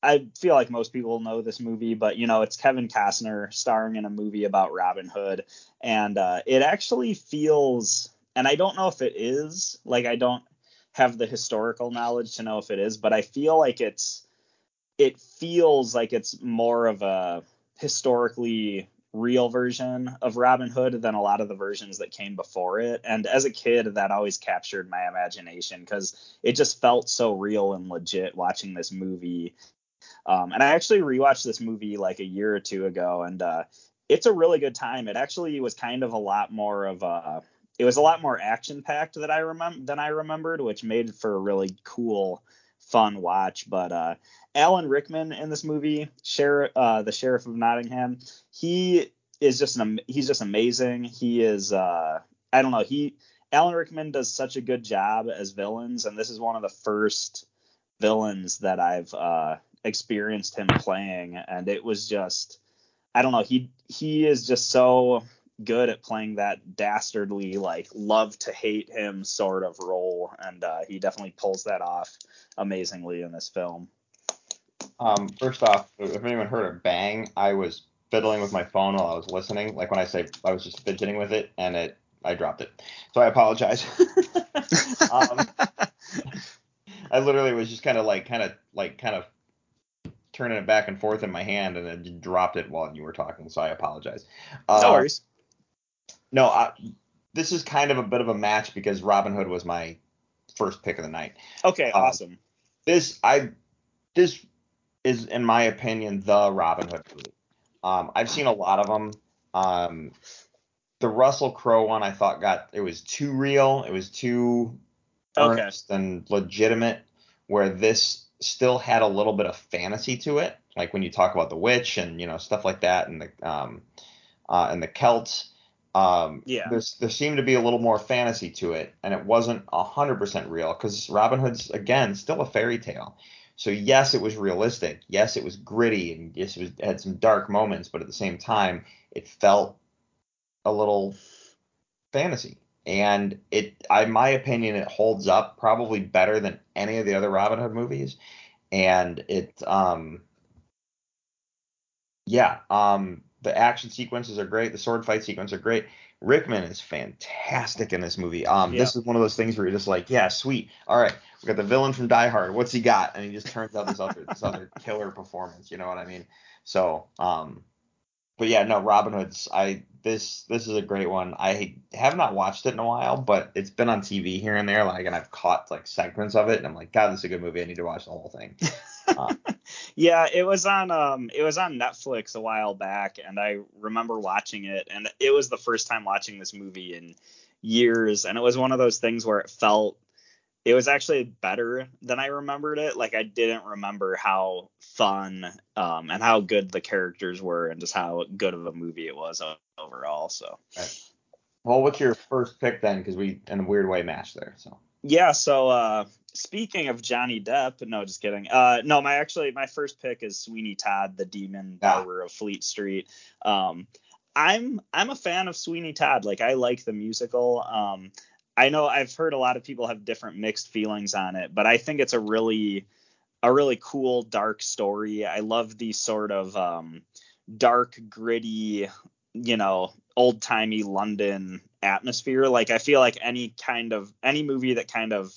I feel like most people know this movie, but you know, it's Kevin Costner starring in a movie about Robin Hood. And uh, it actually feels, and I don't know if it is, like, I don't have the historical knowledge to know if it is, but I feel like it's, it feels like it's more of a historically real version of Robin Hood than a lot of the versions that came before it. And as a kid, that always captured my imagination because it just felt so real and legit watching this movie. Um, and I actually rewatched this movie like a year or two ago, and uh, it's a really good time. It actually was kind of a lot more of a it was a lot more action packed that I remember than I remembered, which made for a really cool, fun watch. But uh, Alan Rickman in this movie, sheriff, uh, the sheriff of Nottingham, he is just an he's just amazing. He is uh, I don't know he Alan Rickman does such a good job as villains, and this is one of the first villains that I've uh, experienced him playing, and it was just I don't know he he is just so good at playing that dastardly like love to hate him sort of role, and uh, he definitely pulls that off amazingly in this film. Um, first off, if anyone heard a bang, I was fiddling with my phone while I was listening. Like when I say I was just fidgeting with it, and it I dropped it. So I apologize. *laughs* um, I literally was just kind of like kind of like kind of turning it back and forth in my hand, and then dropped it while you were talking. So I apologize. Uh, no worries. No, I, this is kind of a bit of a match because Robin Hood was my first pick of the night. Okay, um, awesome. This I this is in my opinion the Robin Hood movie. Um, I've seen a lot of them. Um, the Russell Crowe one I thought got it was too real. It was too Okay. earnest and legitimate. Where this still had a little bit of fantasy to it, like when you talk about the witch and you know stuff like that, and the um, uh, and the Celts. Um, Yeah. There's there seemed to be a little more fantasy to it, and it wasn't hundred percent real because Robin Hood's again still a fairy tale. So yes, it was realistic. Yes, it was gritty, and yes, it was it had some dark moments, but at the same time, it felt a little fantasy. And it, I, my opinion, it holds up probably better than any of the other Robin Hood movies. And it, um, yeah, um, the action sequences are great. The sword fight sequences are great. Rickman is fantastic in this movie. Um, this is one of those things where you're just like, yeah, sweet. All right, we got the villain from Die Hard. What's he got? And he just turns out this other this other *laughs* killer performance. You know what I mean? So, um, but yeah, no, Robin Hood's. I this this is a great one. I have not watched it in a while, but it's been on TV here and there, like, and I've caught like segments of it, and I'm like, God, this is a good movie. I need to watch the whole thing. *laughs* Uh, Yeah, it was on um it was on Netflix a while back and I remember watching it and it was the first time watching this movie in years and it was one of those things where it felt it was actually better than I remembered it. Like I didn't remember how fun um and how good the characters were and just how good of a movie it was overall. So well, what's your first pick then? Because we, in a weird way, matched there. So Yeah, so uh speaking of Johnny Depp, no, just kidding. Uh no, my actually my first pick is Sweeney Todd, the demon Ah. barber of Fleet Street. Um I'm I'm a fan of Sweeney Todd. Like I like the musical. Um I know I've heard a lot of people have different mixed feelings on it, but I think it's a really a really cool dark story. I love the sort of um dark gritty, you know, old-timey London atmosphere. Like I feel like any kind of any movie that kind of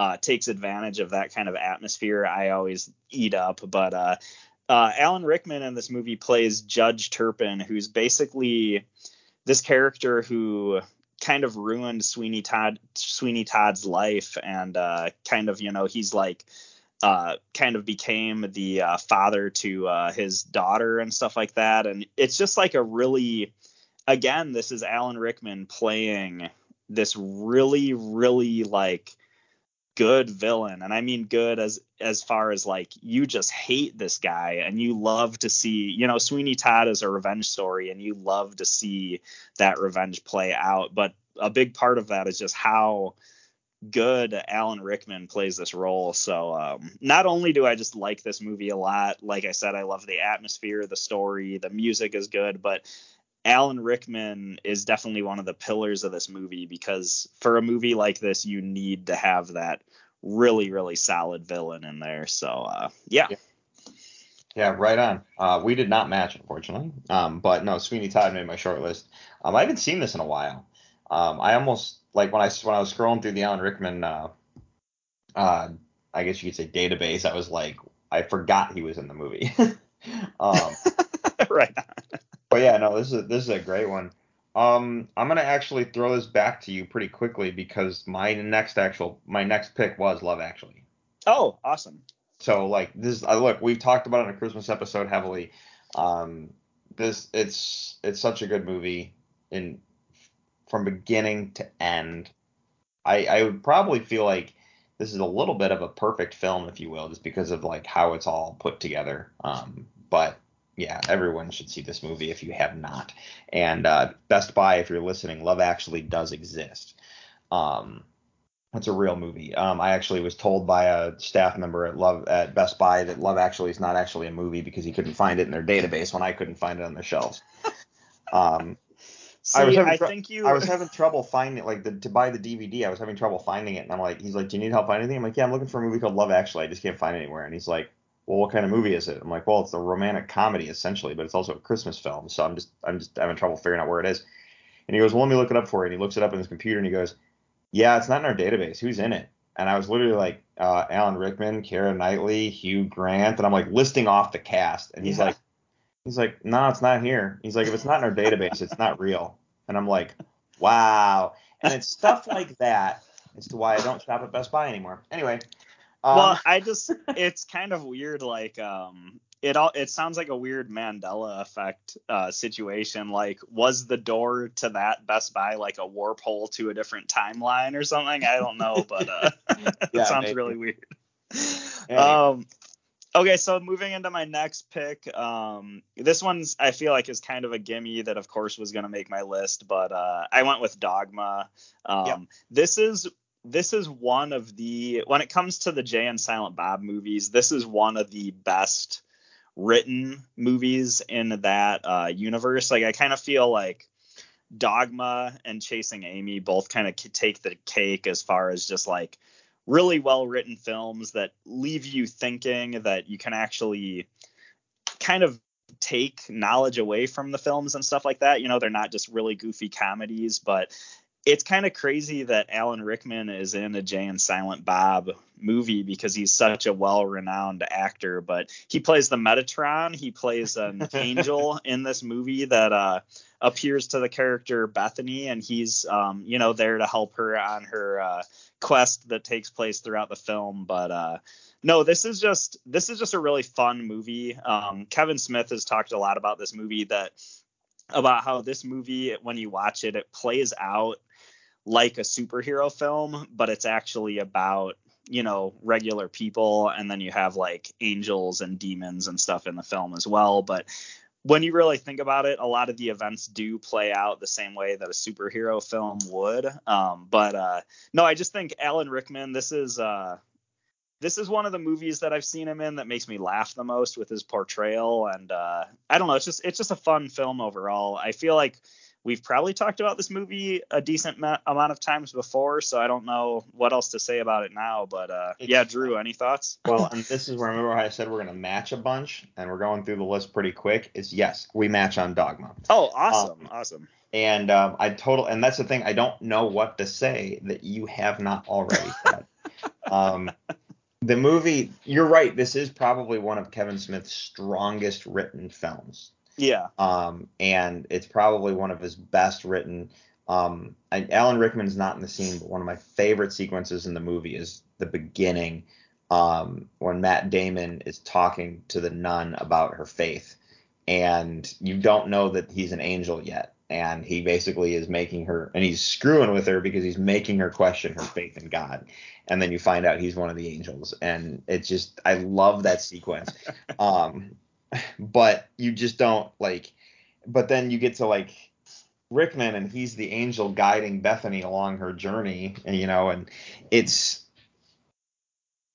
uh, takes advantage of that kind of atmosphere, I always eat up. But uh, uh, Alan Rickman in this movie plays Judge Turpin, who's basically this character who kind of ruined Sweeney Todd Sweeney Todd's life, and uh, kind of you know he's like uh, kind of became the uh, father to his daughter and stuff like that, and it's just like a really again this is Alan Rickman playing this really really like good villain. And i mean good as as far as like you just hate this guy and you love to see you know sweeney todd is a revenge story and you love to see that revenge play out. But a big part of that is just how good alan rickman plays this role. So um, not only do i just like this movie a lot like i said i love the atmosphere the story the music is good but Alan Rickman is definitely one of the pillars of this movie because for a movie like this, you need to have that really, really solid villain in there. So, uh, yeah. yeah. Yeah, right on. Uh, we did not match, unfortunately. Um, but no, Sweeney Todd made my short list. Um, I haven't seen this in a while. Um, I almost like when I when I was scrolling through the Alan Rickman, uh, uh, I guess you could say database. I was like, I forgot he was in the movie. *laughs* um, *laughs* right. But yeah, no, this is this is a great one. Um, I'm gonna actually throw this back to you pretty quickly because my next actual my next pick was Love Actually. Oh, awesome. So like this, uh, look, we've talked about it in a Christmas episode heavily. Um, this it's it's such a good movie in from beginning to end. I I would probably feel like this is a little bit of a perfect film, if you will, just because of like how it's all put together. Um, but yeah, everyone should see this movie if you have not. And uh, Best Buy, if you're listening, Love Actually does exist. Um, it's a real movie. Um, I actually was told by a staff member at Love at Best Buy that Love Actually is not actually a movie because he couldn't find it in their database when I couldn't find it on their shelves. *laughs* Um, See, I was having I think you. I was having trouble finding like the, to buy the DVD. I was having trouble finding it, and I'm like, he's like, do you need help finding anything? I'm like, yeah, I'm looking for a movie called Love Actually. I just can't find it anywhere. And he's like, well, what kind of movie is it? I'm like, well, it's a romantic comedy essentially, but it's also a Christmas film. So I'm just I'm just having trouble figuring out where it is. And he goes, well, let me look it up for you. And he looks it up in his computer and he goes, yeah, it's not in our database. Who's in it? And I was literally like, uh, Alan Rickman, Keira Knightley, Hugh Grant, and I'm like listing off the cast. And he's Yeah. like, he's like, no, it's not here. He's like, if it's not in our database, it's not real. And I'm like, wow. And it's stuff like that as to why I don't shop at Best Buy anymore. Anyway. Um, well, I just it's kind of weird. Like, um, it all it sounds like a weird Mandela effect uh, situation. Like, was the door to that Best Buy like a warp hole to a different timeline or something? I don't know, but uh, *laughs* it Yeah, sounds maybe. really weird. Um, okay, so moving into my next pick, um, this one's I feel like is kind of a gimme that of course was going to make my list, but uh, I went with Dogma. Um, Yep. This is this is one of the when it comes to the Jay and Silent Bob movies, this is one of the best written movies in that uh, universe. Like I kind of feel like Dogma and Chasing Amy both kind of take the cake as far as just like really well written films that leave you thinking that you can actually kind of take knowledge away from the films and stuff like that. You know, they're not just really goofy comedies, but it's kind of crazy that Alan Rickman is in a Jay and Silent Bob movie because he's such a well-renowned actor. But he plays the Metatron. He plays an *laughs* angel in this movie that uh, appears to the character Bethany, and he's um, you know there to help her on her uh, quest that takes place throughout the film. But uh, no, this is just this is just a really fun movie. Um, Kevin Smith has talked a lot about this movie that about how this movie when you watch it it plays out like a superhero film but it's actually about you know regular people and then you have like angels and demons and stuff in the film as well. But when you really think about it a lot of the events do play out the same way that a superhero film would. Um, but uh, no i just think alan rickman this is uh, this is one of the movies that I've seen him in that makes me laugh the most with his portrayal, and uh, I don't know, it's just it's just a fun film overall. I feel like we've probably talked about this movie a decent ma- amount of times before, so I don't know what else to say about it now. But uh, yeah, Drew, any thoughts? *laughs* Well, and this is where remember how I said we're gonna match a bunch, and we're going through the list pretty quick. Is yes, we match on Dogma, Oh, awesome, awesome. and um, I total, and that's the thing. I don't know what to say that you have not already said. *laughs* um, the movie. You're right. This is probably one of Kevin Smith's strongest written films. Yeah. Um, and it's probably one of his best written. Um, I, Alan Rickman is not in the scene, but one of my favorite sequences in the movie is the beginning um, when Matt Damon is talking to the nun about her faith, and you don't know that he's an angel yet, and he basically is making her, and he's screwing with her because he's making her question her faith in God, and then you find out he's one of the angels, and it's just I love that sequence, *laughs* um, but you just don't like, but then you get to like Rickman and he's the angel guiding Bethany along her journey, and you know, and it's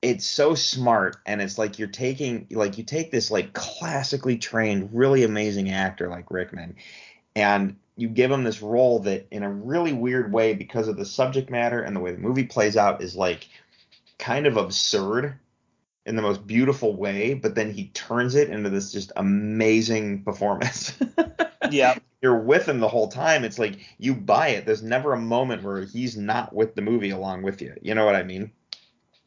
it's so smart and it's like you're taking like you take this like classically trained really amazing actor like rickman and you give him this role that in a really weird way because of the subject matter and the way the movie plays out is like kind of absurd in the most beautiful way but then he turns it into this just amazing performance *laughs* Yeah. you're with him the whole time it's like you buy it there's never a moment where he's not with the movie along with you you know what i mean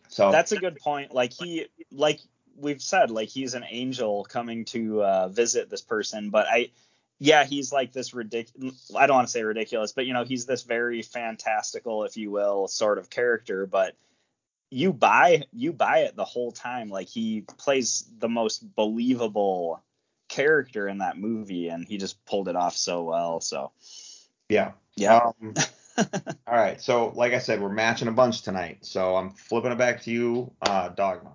so That's a good point. Like he, like we've said, like he's an angel coming to uh, visit this person, but I, yeah, he's like this ridiculous. I don't want to say ridiculous, but you know, he's this very fantastical, if you will, sort of character. But you buy, you buy it the whole time. Like he plays the most believable character in that movie, and he just pulled it off so well. So yeah yeah. Um, *laughs* all right. So, like I said, we're matching a bunch tonight. So I'm flipping it back to you, uh, Dogma.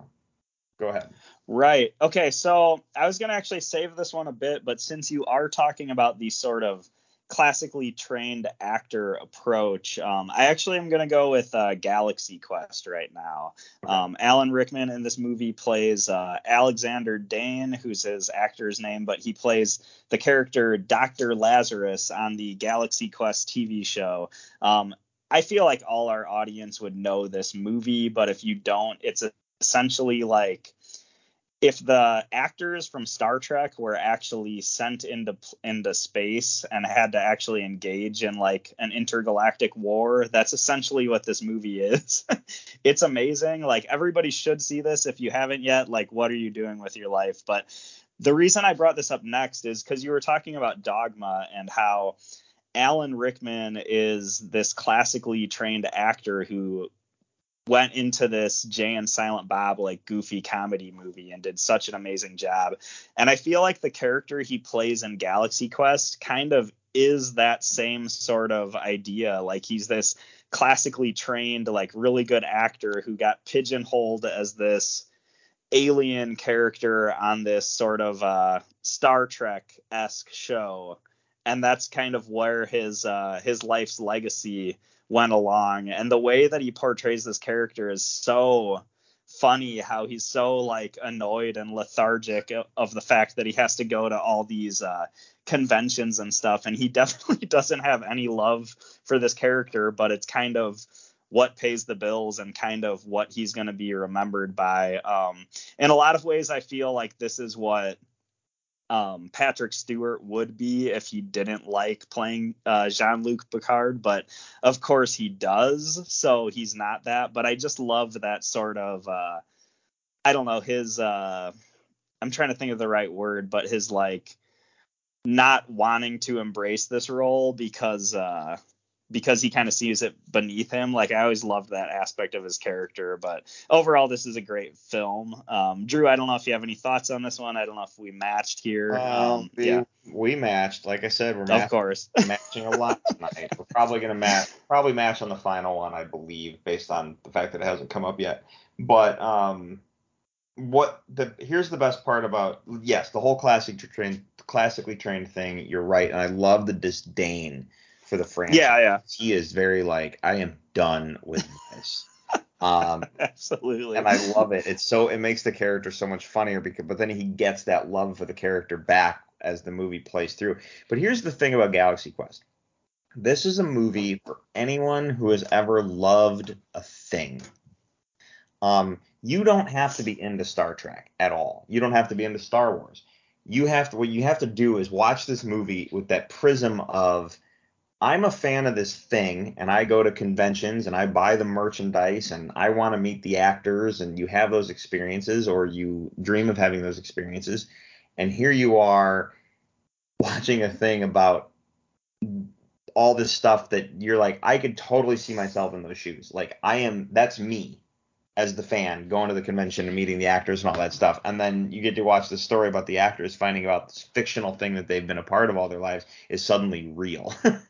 Go ahead. Right. Okay. So I was going to actually save this one a bit, but since you are talking about the sort of classically trained actor approach, um, I actually am going to go with uh, Galaxy Quest right now. Um, Alan Rickman in this movie plays uh, Alexander Dane, who's his actor's name, but he plays the character Dr. Lazarus on the Galaxy Quest TV show. Um, I feel like all our audience would know this movie, but if you don't, it's essentially like if the actors from Star Trek were actually sent into into space and had to actually engage in like an intergalactic war, that's essentially what this movie is. *laughs* it's amazing. Like everybody should see this if you haven't yet. Like what are you doing with your life? But the reason I brought this up next is cuz you were talking about Dogma and how Alan Rickman is this classically trained actor who went into this Jay and Silent Bob like goofy comedy movie and did such an amazing job. And I feel like the character he plays in Galaxy Quest kind of is that same sort of idea. Like he's this classically trained, like really good actor who got pigeonholed as this alien character on this sort of uh, Star Trek esque show. And that's kind of where his uh, his life's legacy went along. And the way that he portrays this character is so funny how he's so like annoyed and lethargic of the fact that he has to go to all these uh, conventions and stuff. And he *laughs* definitely doesn't have any love for this character but it's kind of what pays the bills and kind of what he's going to be remembered by. Um, in a lot of ways i feel like this is what um, Patrick Stewart would be if he didn't like playing uh, Jean Luc Picard, but of course he does, so he's not that. But I just love that sort of, uh, I don't know, his, uh, I'm trying to think of the right word, but his like not wanting to embrace this role because uh, because he kind of sees it beneath him. Like I always loved that aspect of his character. But overall, this is a great film. Um, Drew, I don't know if you have any thoughts on this one. I don't know if we matched here. Um, we, yeah, we matched. Like I said, we're of matching, course. matching a lot tonight. We're probably gonna match, probably match on the final one, I believe, based on the fact that it hasn't come up yet. But um, what the here's the best part about yes, the whole classic classically trained thing. You're right, and I love the disdain for the franchise. yeah, yeah, he is very like I am done with this. Um, *laughs* absolutely. and I love it. It's so it makes the character so much funnier because but then he gets that love for the character back as the movie plays through. But here's the thing about Galaxy Quest. This is a movie for anyone who has ever loved a thing. Um, you don't have to be into Star Trek at all. You don't have to be into Star Wars. You have to what you have to do is watch this movie with that prism of I'm a fan of this thing and I go to conventions and I buy the merchandise and I want to meet the actors and you have those experiences or you dream of having those experiences and here you are *laughs* watching a thing about all this stuff that you're like I could totally see myself in those shoes. Like I am that's me as the fan going to the convention and meeting the actors and all that stuff. And then you get to watch the story about the actors finding out this fictional thing that they've been a part of all their lives is suddenly real. *laughs* um,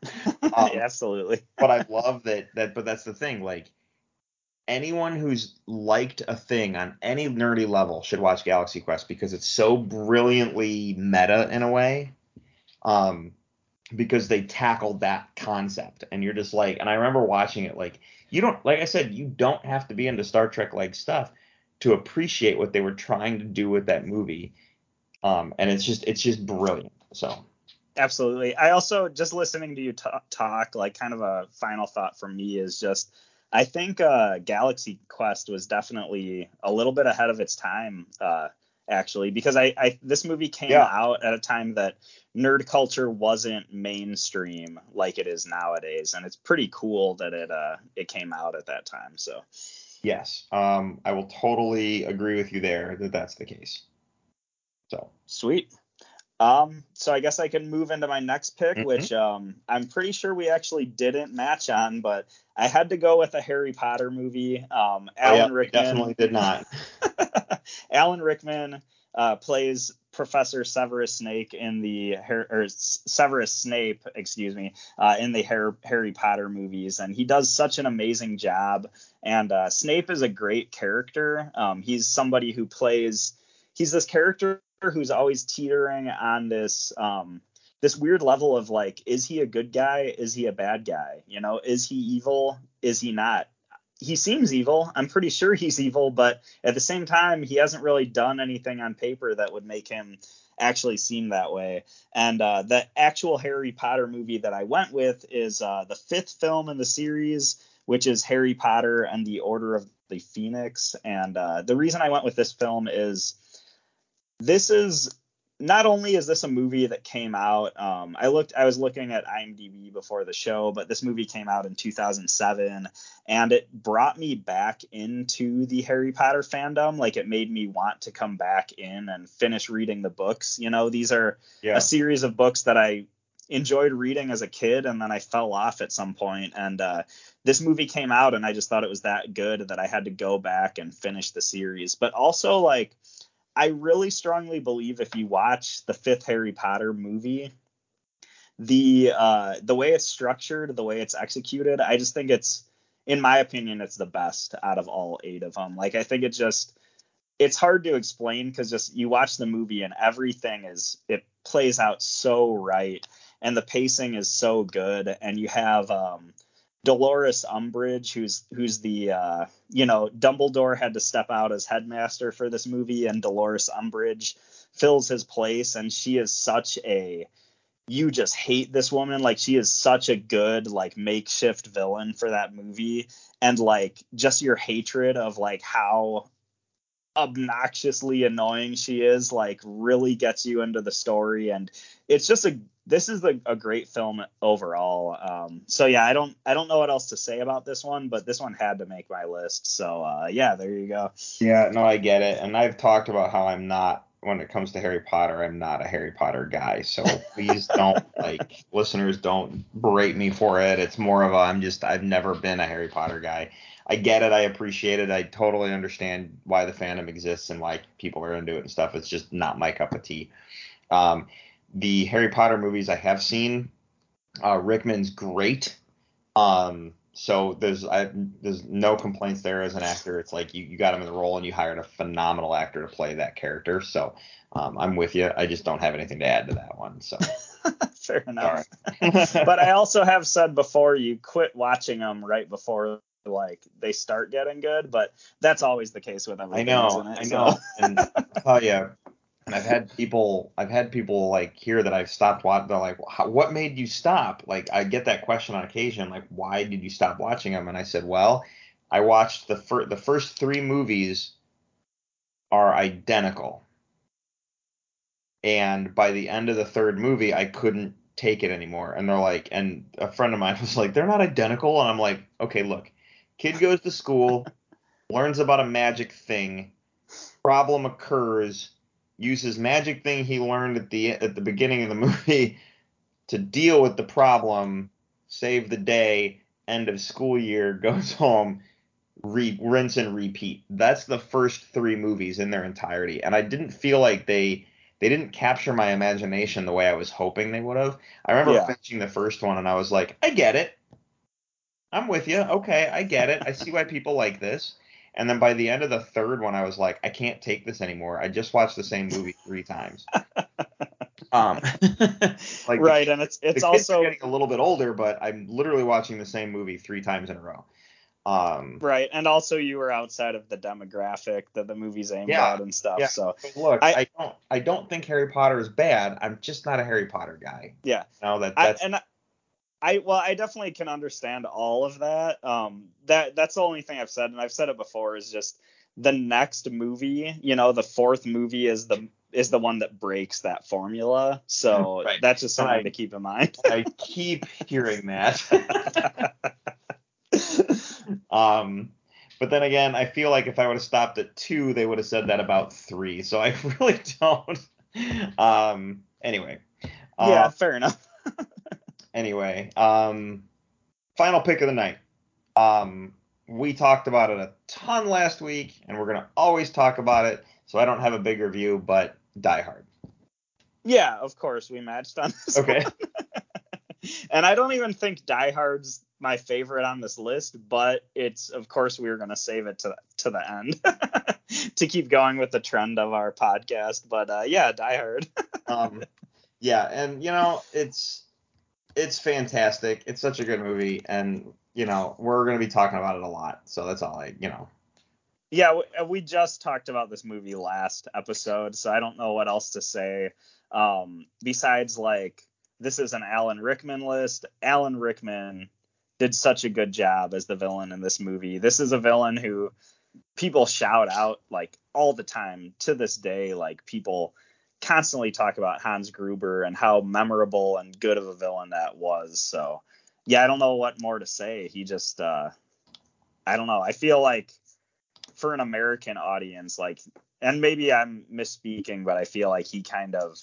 absolutely. *laughs* but I love that that but that's the thing like anyone who's liked a thing on any nerdy level should watch Galaxy Quest because it's so brilliantly meta in a way. Um because they tackled that concept and you're just like and I remember watching it like you don't like I said, you don't have to be into Star Trek like stuff to appreciate what they were trying to do with that movie. Um, and it's just it's just brilliant. So absolutely. I also just listening to you t- talk, like kind of a final thought for me is just I think uh, Galaxy Quest was definitely a little bit ahead of its time. Uh, actually because I, I this movie came Yeah. out at a time that nerd culture wasn't mainstream like it is nowadays and it's pretty cool that it uh it came out at that time so yes, um, I will totally agree with you there that that's the case. So sweet um so i guess i can move into my next pick Mhm. which um i'm pretty sure we actually didn't match on but i had to go with a harry potter movie um oh, yeah, alan we rickman definitely did not. *laughs* Alan Rickman uh, plays Professor Severus Snape in the or Severus Snape, excuse me, uh, in the Har- Harry Potter movies, and he does such an amazing job. And uh, Snape is a great character. Um, he's somebody who plays. He's this character who's always teetering on this. Um, this weird level of like, is he a good guy? Is he a bad guy? You know, is he evil? Is he not? He seems evil. I'm pretty sure he's evil, but at the same time, he hasn't really done anything on paper that would make him actually seem that way. And uh, the actual Harry Potter movie that I went with is uh, the fifth film in the series, which is Harry Potter and the Order of the Phoenix. And uh, the reason I went with this film is this is not only is this a movie that came out um, i looked i was looking at imdb before the show but this movie came out in 2007 and it brought me back into the harry potter fandom. Like it made me want to come back in and finish reading the books. You know these are Yeah. a series of books that i enjoyed reading as a kid and then i fell off at some point and uh, this movie came out and i just thought it was that good that i had to go back and finish the series. But also like I really strongly believe if you watch the fifth Harry Potter movie, the uh, the way it's structured, the way it's executed, I just think it's, in my opinion, it's the best out of all eight of them. Like I think it just, it's hard to explain because just you watch the movie and everything is it plays out so right and the pacing is so good and you have um, Dolores Umbridge, who's who's the uh, you know Dumbledore had to step out as headmaster for this movie, and Dolores Umbridge fills his place, and she is such a you just hate this woman. Like she is such a good like makeshift villain for that movie. And like just your hatred of like how obnoxiously annoying she is like really gets you into the story. And it's just a this is a, a great film overall um so yeah i don't i don't know what else to say about this one but this one had to make my list so uh yeah there you go Yeah, no, I get it. And I've talked about how I'm not when it comes to Harry Potter, I'm not a Harry Potter guy. So please *laughs* don't like listeners don't berate me for it. It's more of a I'm just I've never been a Harry Potter guy. I get it, I appreciate it. I totally understand why the fandom exists and why people are into it and stuff. It's just not my cup of tea. Um the Harry Potter movies I have seen, uh Rickman's great. Um so there's I, there's no complaints there as an actor. It's like you, you got him in the role and you hired a phenomenal actor to play that character. So um, I'm with you. I just don't have anything to add to that one. So *laughs* fair enough *laughs* but I also have said before you quit watching them right before like they start getting good, but that's always the case with them. I know, isn't it? I So- know, and I'll tell you, and I've had people, I've had people like here that I've stopped watching. They're like, "What made you stop?" Like I get that question on occasion, like, "Why did you stop watching them?" And I said, "Well, I watched the first, the first three movies are identical, and by the end of the third movie, I couldn't take it anymore. And they're like, and a friend of mine *laughs* was like, they're not identical. And I'm like, okay, look, kid goes to school, learns about a magic thing, problem occurs, uses magic thing he learned at the at the beginning of the *laughs* movie to deal with the problem, save the day, end of school year, *laughs* goes home, re- rinse and repeat. That's the first three movies in their entirety, and I didn't feel like they they didn't capture my imagination the way I was hoping they would have. I remember Yeah. finishing the first one and I was like, I get it. I'm with you. Okay, I get it. I see why people like this. And then by the end of the third one, I was like, I can't take this anymore. I just watched the same movie three times. *laughs* Um, like the- right, and it's it's also getting a little bit older, but I'm literally watching the same movie three times in a row. Um, right, and also you were outside of the demographic that the movie's aimed Yeah, at and stuff. yeah. So but look, I- I, don't, I don't think Harry Potter is bad. I'm just not a Harry Potter guy. yeah, No, that I, that's and I, I well, I definitely can understand all of that. Um, that that's the only thing I've said, and I've said it before, is just the next movie. You know, the fourth movie is the is the one that breaks that formula. So *laughs* Right. that's just something Right. to keep in mind. *laughs* I keep hearing that. *laughs* um, but then again, I feel like if I would have stopped at two, they would have said that about three. So I really don't. Um, anyway. yeah, Uh, fair enough. Anyway, um, final pick of the night. Um, we talked about it a ton last week, and we're gonna always talk about it. So I don't have a big review, but Die Hard. Yeah, of course we matched on this. Okay. *laughs* and I don't even think Die Hard's my favorite on this list, but it's of course we were gonna save it to to the end *laughs* to keep going with the trend of our podcast. But uh, yeah, Die Hard. *laughs* um, yeah, and you know it's it's fantastic. It's such a good movie, and you know we're gonna be talking about it a lot. So that's all I, you know. yeah, we, uh, just talked about this movie last episode, so I don't know what else to say. Um, besides like this is an Alan Rickman list. Alan Rickman did such a good job as the villain in this movie. This is a villain who people shout out like all the time to this day. Like people constantly talk about Hans Gruber and how memorable and good of a villain that was. So yeah, I don't know what more to say. He just uh I don't know. I feel like for an American audience, like and maybe I'm misspeaking, but I feel like he kind of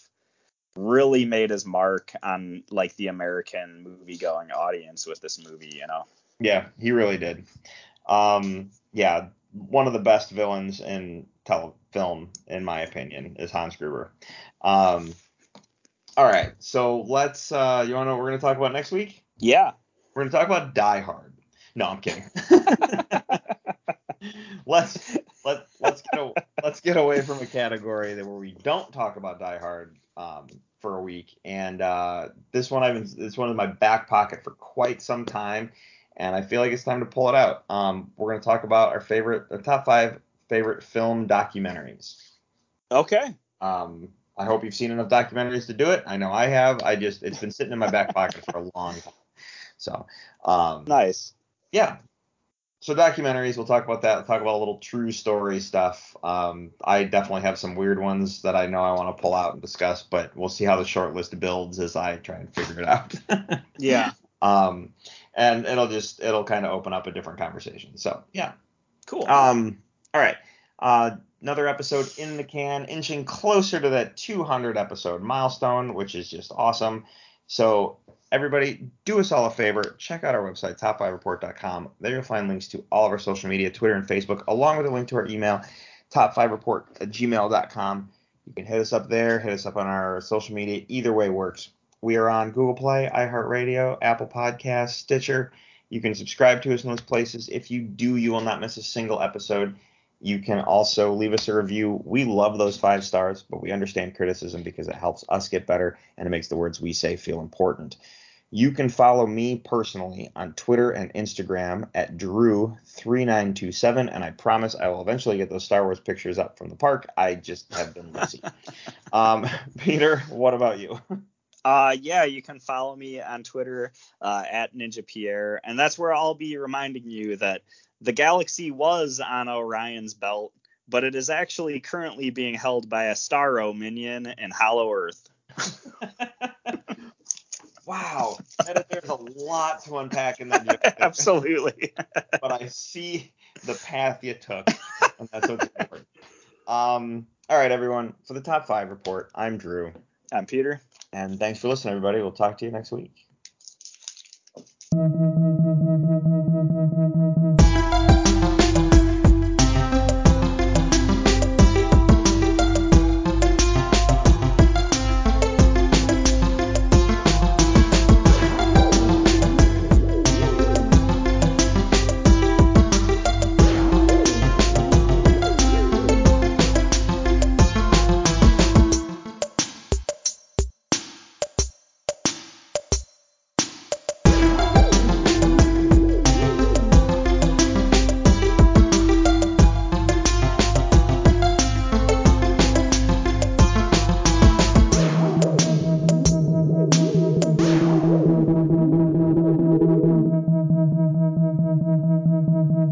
really made his mark on like the American movie going audience with this movie, you know. Yeah, he really did. Um, yeah, one of the best villains in telefilm, in my opinion, is Hans Gruber. Um, all right, so let's. Uh, you want to know what we're going to talk about next week? Yeah. We're going to talk about Die Hard. No, I'm kidding. *laughs* let's let let's get a, let's get away from a category that where we don't talk about Die Hard um, for a week. And uh, this one I've been it's one in my back pocket for quite some time, and I feel like it's time to pull it out. Um, we're going to talk about our favorite, our top five favorite film documentaries. Okay. Um, I hope you've seen enough documentaries to do it. I know I have. I just it's been sitting in my back pocket for a long time. So, um, Nice. yeah. So documentaries, we'll talk about that. We'll talk about a little true story stuff. Um, I definitely have some weird ones that I know I want to pull out and discuss, but we'll see how the short list builds as I try and figure it out. *laughs* Yeah. um, and it'll just it'll kind of open up a different conversation. So yeah. Cool. Um, all right. Uh, another episode in the can, inching closer to that 200 episode milestone, which is just awesome. So, everybody, do us all a favor. Check out our website, top5report.com. There you'll find links to all of our social media, Twitter and Facebook, along with a link to our email, top5report at gmail.com. You can hit us up there, hit us up on our social media. Either way works. We are on Google Play, iHeartRadio, Apple Podcasts, Stitcher. You can subscribe to us in those places. If you do, you will not miss a single episode. You can also leave us a review. We love those five stars, but we understand criticism because it helps us get better and it makes the words we say feel important. You can follow me personally on Twitter and Instagram at Drew3927, and I promise I will eventually get those Star Wars pictures up from the park. I just have been lazy. *laughs* um, Peter, what about you? Uh, yeah, you can follow me on Twitter uh, at Ninja Pierre, and that's where I'll be reminding you that the galaxy was on Orion's belt, but it is actually currently being held by a Starro minion in Hollow Earth. *laughs* Wow, that, there's a lot to unpack in that. *laughs* joke. Absolutely. *laughs* but I see the path you took, and that's what's important. Um, all right, everyone. For the top five report, I'm Drew, I'm Peter. and thanks for listening, everybody. We'll talk to you next week.